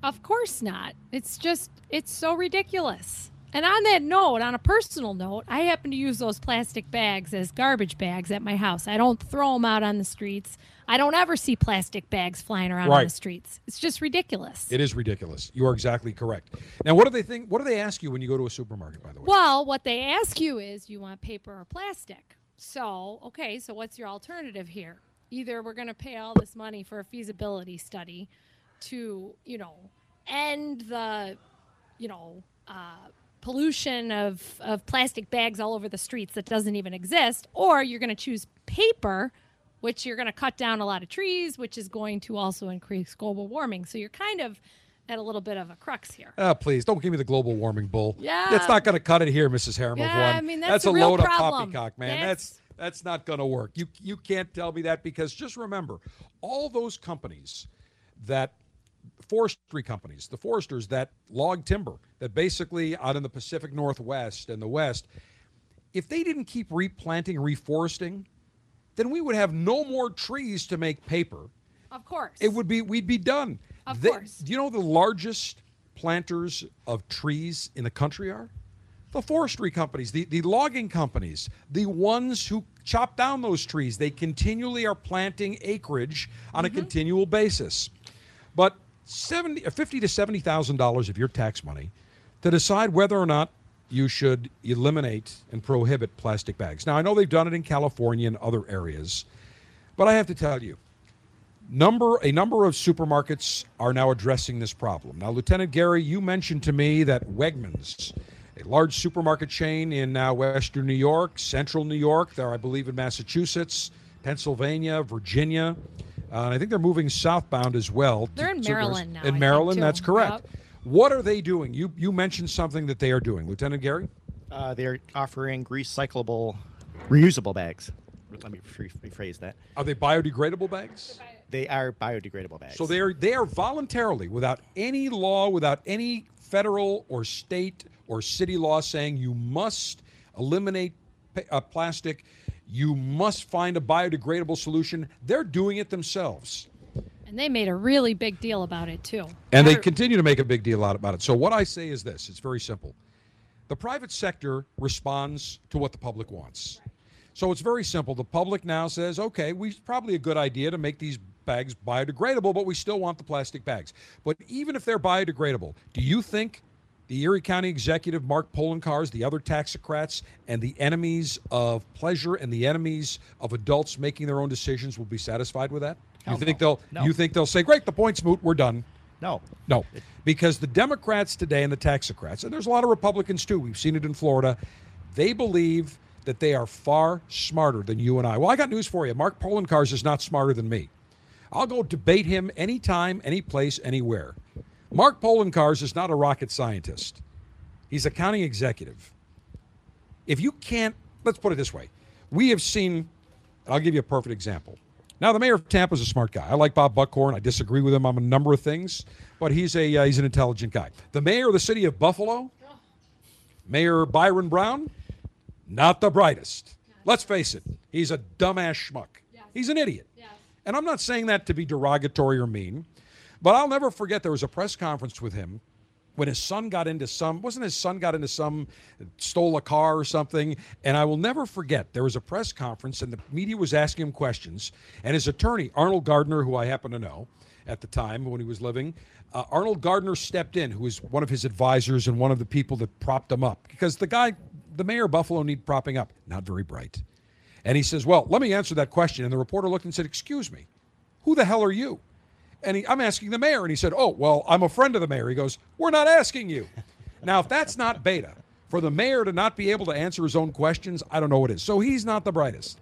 Of course not. It's just, it's so ridiculous. And on that note, on a personal note, I happen to use those plastic bags as garbage bags at my house. I don't throw them out on the streets. I don't ever see plastic bags flying around on the streets. It's just ridiculous. It is ridiculous. You are exactly correct. Now, what do they think? What do they ask you when you go to a supermarket? By the way, Well, what they ask you is you want paper or plastic. So, okay, so what's your alternative here? Either we're going to pay all this money for a feasibility study to, you know, end the, you know, uh, pollution of, of plastic bags all over the streets that doesn't even exist, or you're going to choose paper, which you're going to cut down a lot of trees, which is going to also increase global warming. So you're kind of at a little bit of a crux here. Ah, please don't give me the global warming bull. Yeah. that's not going to cut it here, Mrs. Harem of Yeah. I mean, that's a a real load problem. of poppycock, man. That's that's not going to work. You you can't tell me that because just remember, all those companies that forestry companies, the foresters that log timber, that basically out in the Pacific Northwest and the West, if they didn't keep replanting, reforesting, then we would have no more trees to make paper. Of course. It would be we'd be done. Of course. Do you know the largest planters of trees in the country are? The forestry companies, the, the logging companies, the ones who chop down those trees. They continually are planting acreage on a mm-hmm. continual basis. But 70 50 to 70,000 dollars of your tax money to decide whether or not you should eliminate and prohibit plastic bags. Now I know they've done it in California and other areas, but I have to tell you, number a number of supermarkets are now addressing this problem. Now, Lieutenant Gary, you mentioned to me that Wegmans, a large supermarket chain in uh, Western New York, Central New York, there I believe in Massachusetts, Pennsylvania, Virginia, uh, and I think they're moving southbound as well. They're in. Maryland now, In think, Maryland, that's correct. Yep. What are they doing? You you mentioned something that they are doing, Lieutenant Gary. Uh, they're offering recyclable, reusable bags. Let me rephrase that. Are they biodegradable bags? They are biodegradable bags. So they are they are voluntarily, without any law, without any federal or state or city law saying you must eliminate uh, plastic, you must find a biodegradable solution. They're doing it themselves, And they made a really big deal about it too. and they continue to make a big deal out about it. So what I say is this: it's very simple. The private sector responds to what the public wants. So it's very simple. The public now says, okay, we probably a good idea to make these bags biodegradable, but we still want the plastic bags. But even if they're biodegradable, do you think the Erie County executive Mark Poloncarz, the other taxocrats, and the enemies of pleasure and the enemies of adults making their own decisions will be satisfied with that? Hell you think no. they'll No. you think they'll say, Great, the point's moot, we're done. No. No. Because the Democrats today and the taxocrats, and there's a lot of Republicans too, we've seen it in Florida, they believe that they are far smarter than you and I. Well, I got news for you. Mark Poloncarz is not smarter than me. I'll go debate him anytime, any place, anywhere. Mark Poloncarz is not a rocket scientist. He's a county executive. If you can't, let's put it this way. We have seen, I'll give you a perfect example. Now, the mayor of Tampa is a smart guy. I like Bob Buckhorn. I disagree with him on a number of things, but he's a uh, he's an intelligent guy. The mayor of the city of Buffalo, Mayor Byron Brown, not the brightest. Let's face it, he's a dumbass schmuck. He's an idiot. And I'm not saying that to be derogatory or mean, but I'll never forget there was a press conference with him when his son got into some wasn't his son got into some stole a car or something? And i will never forget there was a press conference and the media was asking him questions. And his attorney arnold gardner who i happen to know at the time when he was living uh, arnold gardner stepped in who was one of his advisors and one of the people that propped him up. Because the guy the mayor of buffalo need propping up. Not very bright. And he says well let me answer that question. And the reporter looked and said excuse me who the hell are you and he, I'm asking the mayor. And he said, Oh, well, I'm a friend of the mayor. He goes, We're not asking you. Now, if that's not beta, for the mayor to not be able to answer his own questions, I don't know what is. So he's not the brightest.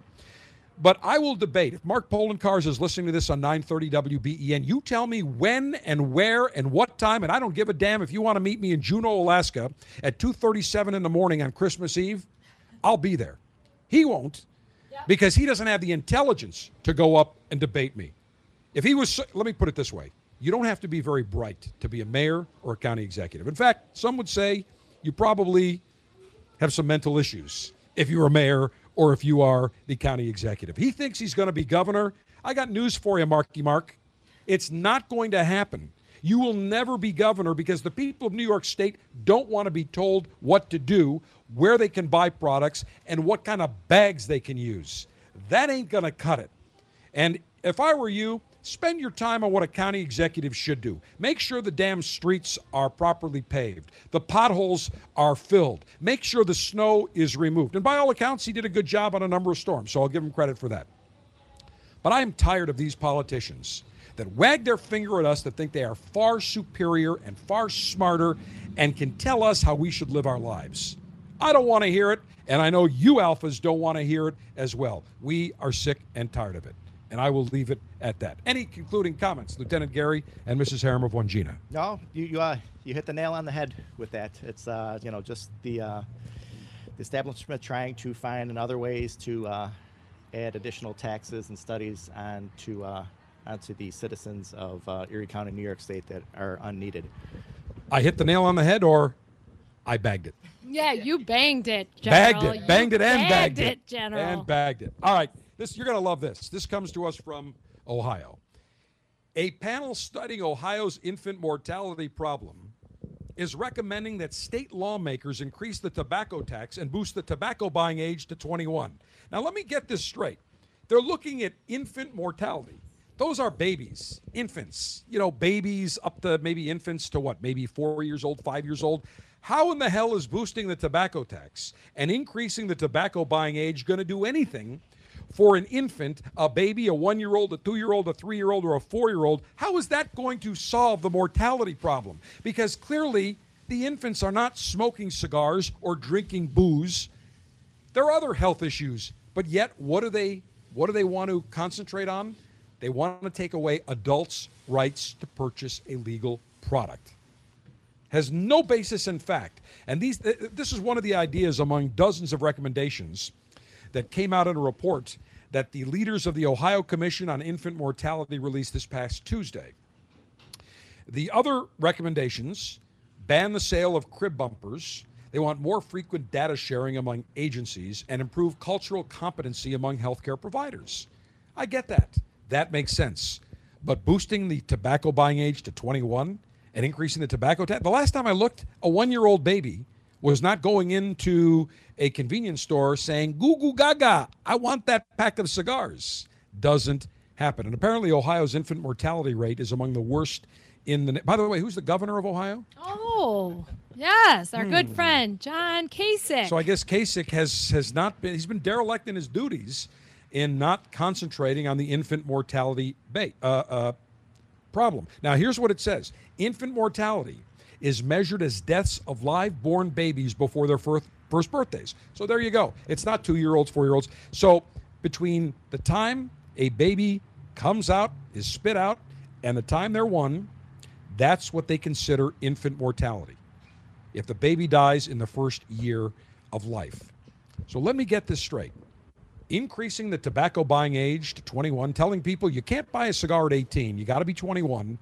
But I will debate. If Mark Poloncarz is listening to this on 930 WBEN, you tell me when and where and what time, and I don't give a damn if you want to meet me in Juneau, Alaska at 2.37 in the morning on Christmas Eve, I'll be there. He won't because he doesn't have the intelligence to go up and debate me. If he was, let me put it this way you don't have to be very bright to be a mayor or a county executive. In fact, some would say you probably have some mental issues if you're a mayor or if you are the county executive. He thinks he's going to be governor. I got news for you, Marky Mark. It's not going to happen. You will never be governor because the people of New York State don't want to be told what to do, where they can buy products, and what kind of bags they can use. That ain't going to cut it. And if I were you, spend your time on what a county executive should do. Make sure the damn streets are properly paved, the potholes are filled, make sure the snow is removed. And by all accounts, he did a good job on a number of storms, so I'll give him credit for that. But I am tired of these politicians that wag their finger at us that think they are far superior and far smarter and can tell us how we should live our lives. I don't want to hear it, and I know you alphas don't want to hear it as well. We are sick and tired of it. And I will leave it at that. Any concluding comments, Lieutenant Gary and Mrs. Harem of Wangina? No, you you, uh, you hit the nail on the head with that. It's uh, you know just the, uh, the establishment trying to find other ways to uh, add additional taxes and studies onto uh, onto the citizens of uh, Erie County, New York State that are unneeded. I hit the nail on the head, or I bagged it. Yeah, you banged it, General. Bagged it, You banged it, and bagged, it, General. and bagged it. All right, This you're going to love this. This comes to us from Ohio. A panel studying Ohio's infant mortality problem is recommending that state lawmakers increase the tobacco tax and boost the tobacco buying age to 21. Now, let me get this straight. They're looking at infant mortality. Those are babies, infants, you know, babies up to maybe infants to what, maybe four years old, five years old. How in the hell is boosting the tobacco tax and increasing the tobacco buying age going to do anything for an infant, a baby, a one year old, a two year old, a three year old, or a four year old? How is that going to solve the mortality problem? Because clearly the infants are not smoking cigars or drinking booze. There are other health issues, but yet what do they what do they want to concentrate on? They want to take away adults' rights to purchase a legal product. Has no basis in fact. And these this is one of the ideas among dozens of recommendations that came out in a report that the leaders of the Ohio Commission on Infant Mortality released this past Tuesday. The other recommendations ban the sale of crib bumpers. They want more frequent data sharing among agencies and improve cultural competency among healthcare providers. I get that. That makes sense. But boosting the tobacco buying age to 21 and increasing the tobacco tax. The last time I looked, a one year old baby was not going into a convenience store saying, Goo goo gaga, I want that pack of cigars. Doesn't happen. And apparently, Ohio's infant mortality rate is among the worst in the. By the way, who's the governor of Ohio? Oh, yes, our good Hmm. friend John Kasich. So I guess Kasich has has not been. He's been derelict in his duties in not concentrating on the infant mortality ba- uh, uh, problem. Now here's what it says: infant mortality is measured as deaths of live born babies before their first first birthdays. So there you go. It's not two year olds, four year olds. So between the time a baby comes out, is spit out, and the time they're one, that's what they consider infant mortality if the baby dies in the first year of life. So let me get this straight. Increasing the tobacco buying age to 21, telling people you can't buy a cigar at 18, you got to be 21,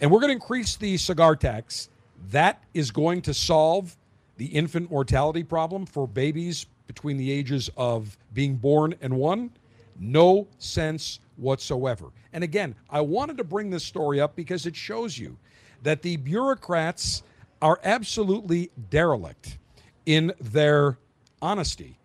and we're going to increase the cigar tax. That is going to solve the infant mortality problem for babies between the ages of being born and one. No sense whatsoever. And again, I wanted to bring this story up because it shows you that the bureaucrats are absolutely derelict in their honesty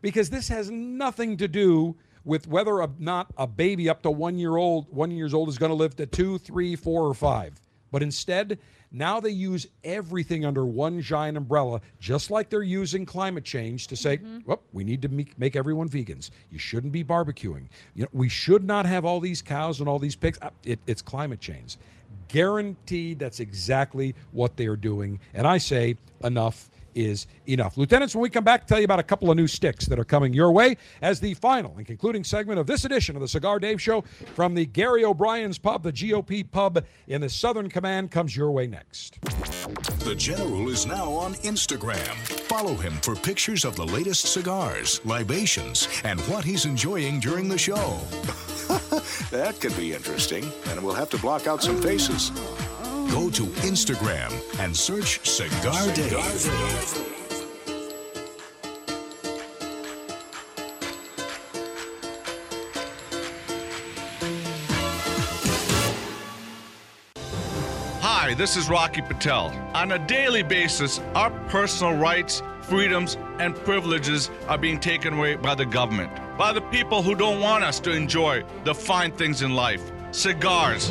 because this has nothing to do with whether or not a baby up to one year old one years old is going to live to two three four or five but instead now they use everything under one giant umbrella just like they're using climate change to say well we need to make, make everyone vegans. You shouldn't be barbecuing. You know we should not have all these cows and all these pigs. Uh, it, it's climate change. Guaranteed that's exactly what they're doing. And i say enough is enough. Lieutenants, when we come back, tell you about a couple of new sticks that are coming your way as the final and concluding segment of this edition of the Cigar Dave Show from the Gary O'Brien's Pub, the GOP Pub in the Southern Command, comes your way next. The General is now on Instagram. Follow him for pictures of the latest cigars, libations, and what he's enjoying during the show. [laughs] that could be interesting, and we'll have to block out some faces. Go to Instagram and search Cigar Dave. Hi, this is Rocky Patel. On a daily basis, our personal rights, freedoms, and privileges are being taken away by the government, by the people who don't want us to enjoy the fine things in life. Cigars.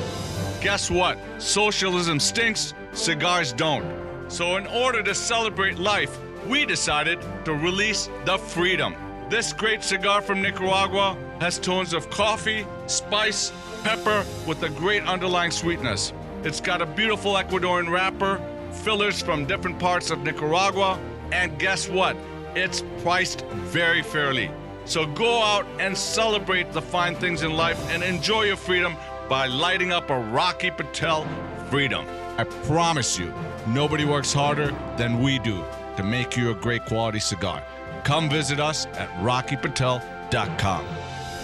Guess what? Socialism stinks, cigars don't. So, in order to celebrate life, we decided to release the freedom. This great cigar from Nicaragua has tones of coffee, spice, pepper with a great underlying sweetness. It's got a beautiful Ecuadorian wrapper, fillers from different parts of Nicaragua, and guess what? It's priced very fairly. So go out and celebrate the fine things in life and enjoy your freedom by lighting up a Rocky Patel freedom. I promise you, nobody works harder than we do to make you a great quality cigar. Come visit us at rockypatel.com.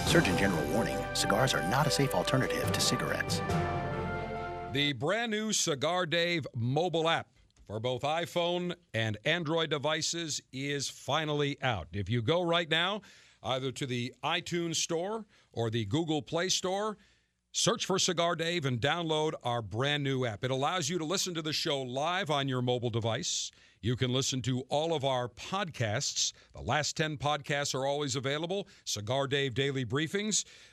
Surgeon General warning cigars are not a safe alternative to cigarettes. The brand new Cigar Dave mobile app for both iPhone and Android devices is finally out. If you go right now either to the iTunes Store or the Google Play Store. Search for Cigar Dave and download our brand new app. It allows you to listen to the show live on your mobile device. You can listen to all of our podcasts. The last 10 podcasts are always available. Cigar Dave Daily Briefings.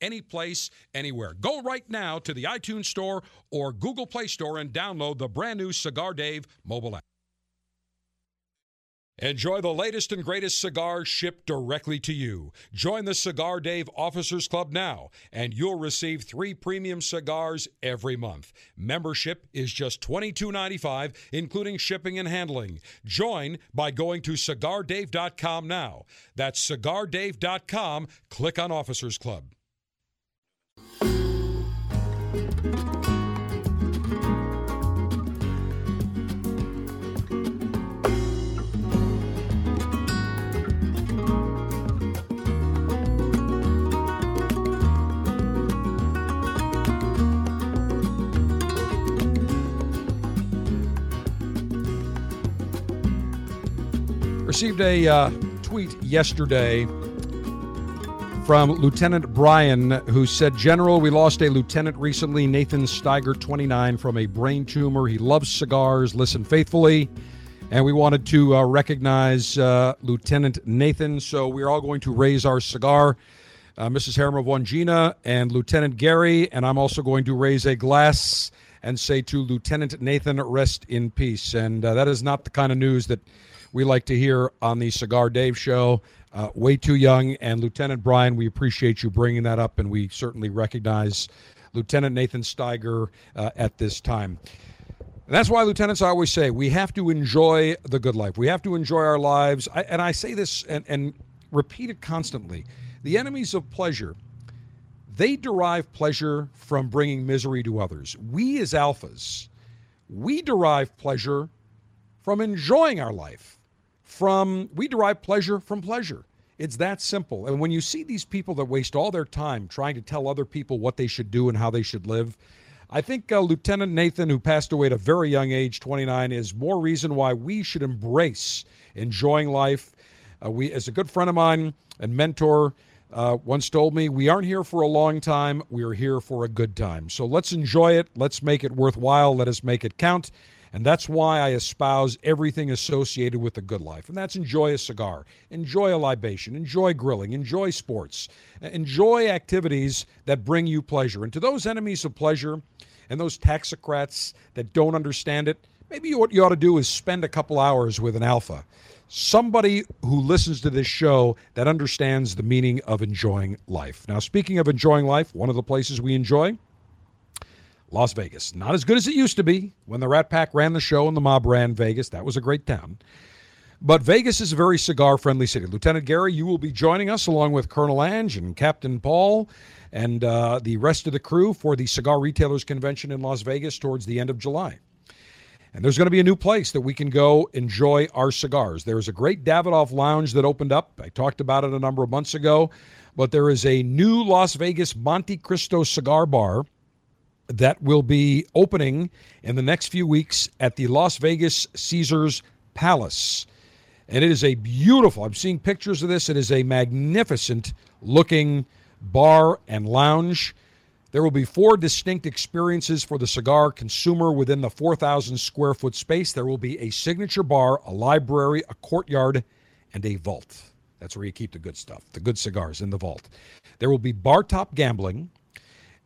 any place, anywhere. Go right now to the iTunes Store or Google Play Store and download the brand new Cigar Dave mobile app. Enjoy the latest and greatest cigars shipped directly to you. Join the Cigar Dave Officers Club now, and you'll receive three premium cigars every month. Membership is just $22.95, including shipping and handling. Join by going to cigardave.com now. That's cigardave.com. Click on Officers Club. Received a uh, tweet yesterday from Lieutenant Brian, who said, General, we lost a lieutenant recently, Nathan Steiger, 29, from a brain tumor. He loves cigars, Listen faithfully, and we wanted to uh, recognize uh, Lieutenant Nathan. So we're all going to raise our cigar. Uh, Mrs. Harriman of Wangina and Lieutenant Gary, and I'm also going to raise a glass and say to Lieutenant Nathan, rest in peace. And uh, that is not the kind of news that we like to hear on the Cigar Dave show. Uh, way too young. And Lieutenant Brian, we appreciate you bringing that up, and we certainly recognize Lieutenant Nathan Steiger uh, at this time. And that's why lieutenants I always say we have to enjoy the good life. We have to enjoy our lives. I, and I say this and, and repeat it constantly. The enemies of pleasure, they derive pleasure from bringing misery to others. We as alphas, we derive pleasure from enjoying our life from we derive pleasure from pleasure. It's that simple. And when you see these people that waste all their time trying to tell other people what they should do and how they should live, I think uh, Lieutenant Nathan, who passed away at a very young age, 29, is more reason why we should embrace enjoying life. Uh, we, as a good friend of mine and mentor, uh, once told me, we aren't here for a long time. We are here for a good time. So let's enjoy it. Let's make it worthwhile. Let us make it count. And that's why I espouse everything associated with the good life. And that's enjoy a cigar, enjoy a libation, enjoy grilling, enjoy sports, enjoy activities that bring you pleasure. And to those enemies of pleasure and those taxocrats that don't understand it, maybe what you ought to do is spend a couple hours with an alpha. Somebody who listens to this show that understands the meaning of enjoying life. Now, speaking of enjoying life, one of the places we enjoy Las Vegas. Not as good as it used to be when the Rat Pack ran the show and the mob ran Vegas. That was a great town. But Vegas is a very cigar friendly city. Lieutenant Gary, you will be joining us along with Colonel Ange and Captain Paul and uh, the rest of the crew for the Cigar Retailers Convention in Las Vegas towards the end of July. And there's going to be a new place that we can go enjoy our cigars. There's a great Davidoff Lounge that opened up. I talked about it a number of months ago. But there is a new Las Vegas Montecristo cigar bar that will be opening in the next few weeks at the Las Vegas Caesars Palace. And it is a beautiful, I'm seeing pictures of this. It is a magnificent looking bar and lounge. There will be four distinct experiences for the cigar consumer within the 4,000 square foot space. There will be a signature bar, a library, a courtyard, and a vault. That's where you keep the good stuff, the good cigars in the vault. There will be bar top gambling,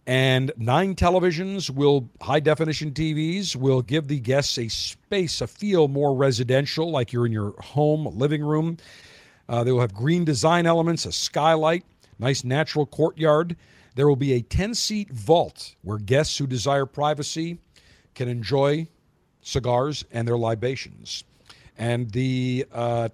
and nine televisions will high definition TVs will give the guests a space, a feel more residential, like you're in your home living room. Uh, they will have green design elements, a skylight, nice natural courtyard. There will be a 10 seat vault where guests who desire privacy can enjoy cigars and their libations. And the uh,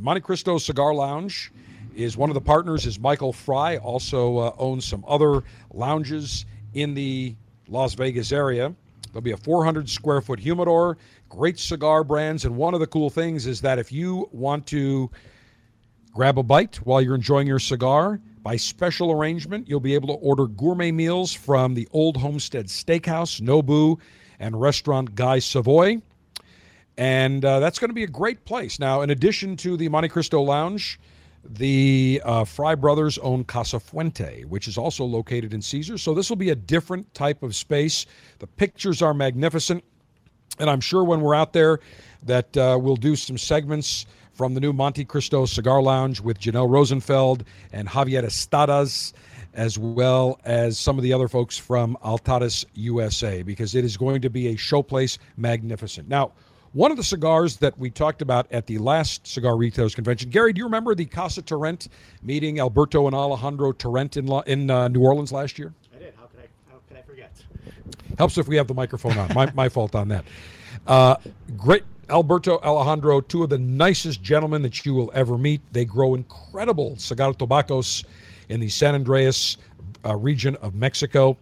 Montecristo Cigar Lounge is one of the partners is Michael Fry, also uh, owns some other lounges in the Las Vegas area. There'll be a 400 square foot humidor, great cigar brands. And one of the cool things is that if you want to grab a bite while you're enjoying your cigar, by special arrangement, you'll be able to order gourmet meals from the Old Homestead Steakhouse, Nobu, and restaurant Guy Savoy. And uh, that's going to be a great place. Now, in addition to the Montecristo Lounge, the uh, Fry brothers own Casa Fuente, which is also located in Caesars. So this will be a different type of space. The pictures are magnificent. And I'm sure when we're out there that uh, we'll do some segments from the new Montecristo Cigar Lounge with Janelle Rosenfeld and Javier Estades, as well as some of the other folks from Altadis USA, because it is going to be a showplace magnificent. Now, one of the cigars that we talked about at the last Cigar Retailers Convention, Gary, do you remember the Casa Torrent meeting Alberto and Alejandro Torrent in, in uh, New Orleans last year? I did. How could I? How could I forget? Helps if we have the microphone on. My, my fault on that. Uh, great. Alberto Alejandro, two of the nicest gentlemen that you will ever meet. They grow incredible cigar tobaccos in the San Andreas uh, region of Mexico.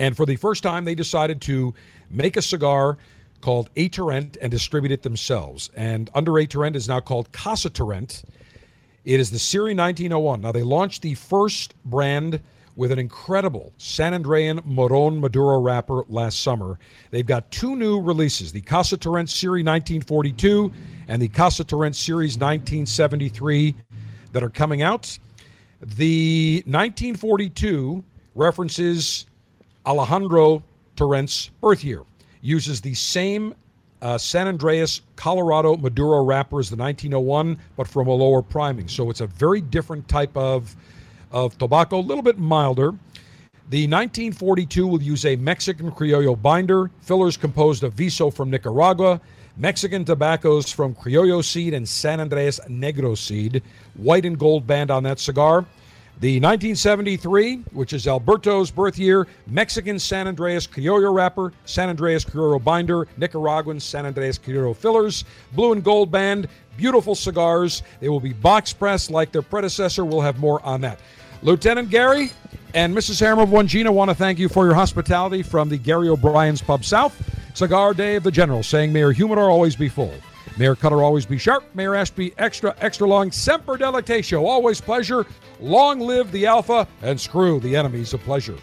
And for the first time, they decided to make a cigar called A Torrent and distribute it themselves. And under A Torrent is now called Casa Torrent. It is the Serie 1901. Now, they launched the first brand with an incredible San Andrean Moron Maduro wrapper last summer. They've got two new releases the Casa Torrent Series 1942 and the Casa Torrent Series 1973 that are coming out. The 1942 references Alejandro Torrent's birth year, uses the same uh, San Andreas Colorado Maduro wrapper as the 1901, but from a lower priming. So it's a very different type of of tobacco, a little bit milder. The 1942 will use a Mexican Criollo binder, fillers composed of Viso from Nicaragua, Mexican tobaccos from Criollo seed and San Andreas Negro seed, white and gold band on that cigar. The 1973, which is Alberto's birth year, Mexican San Andreas Criollo wrapper, San Andreas Criollo binder, Nicaraguan San Andreas Criollo fillers, blue and gold band, beautiful cigars. They will be box pressed like their predecessor. We'll have more on that. Lieutenant Gary and Mrs. Harriman of One Gina want to thank you for your hospitality from the Gary O'Brien's Pub South. Cigar Dave the General saying, May your humidor always be full. Mayor Cutter always be sharp. Mayor Ashby extra, extra long. Semper Delectatio, always pleasure. Long live the Alpha and screw the enemies of pleasure.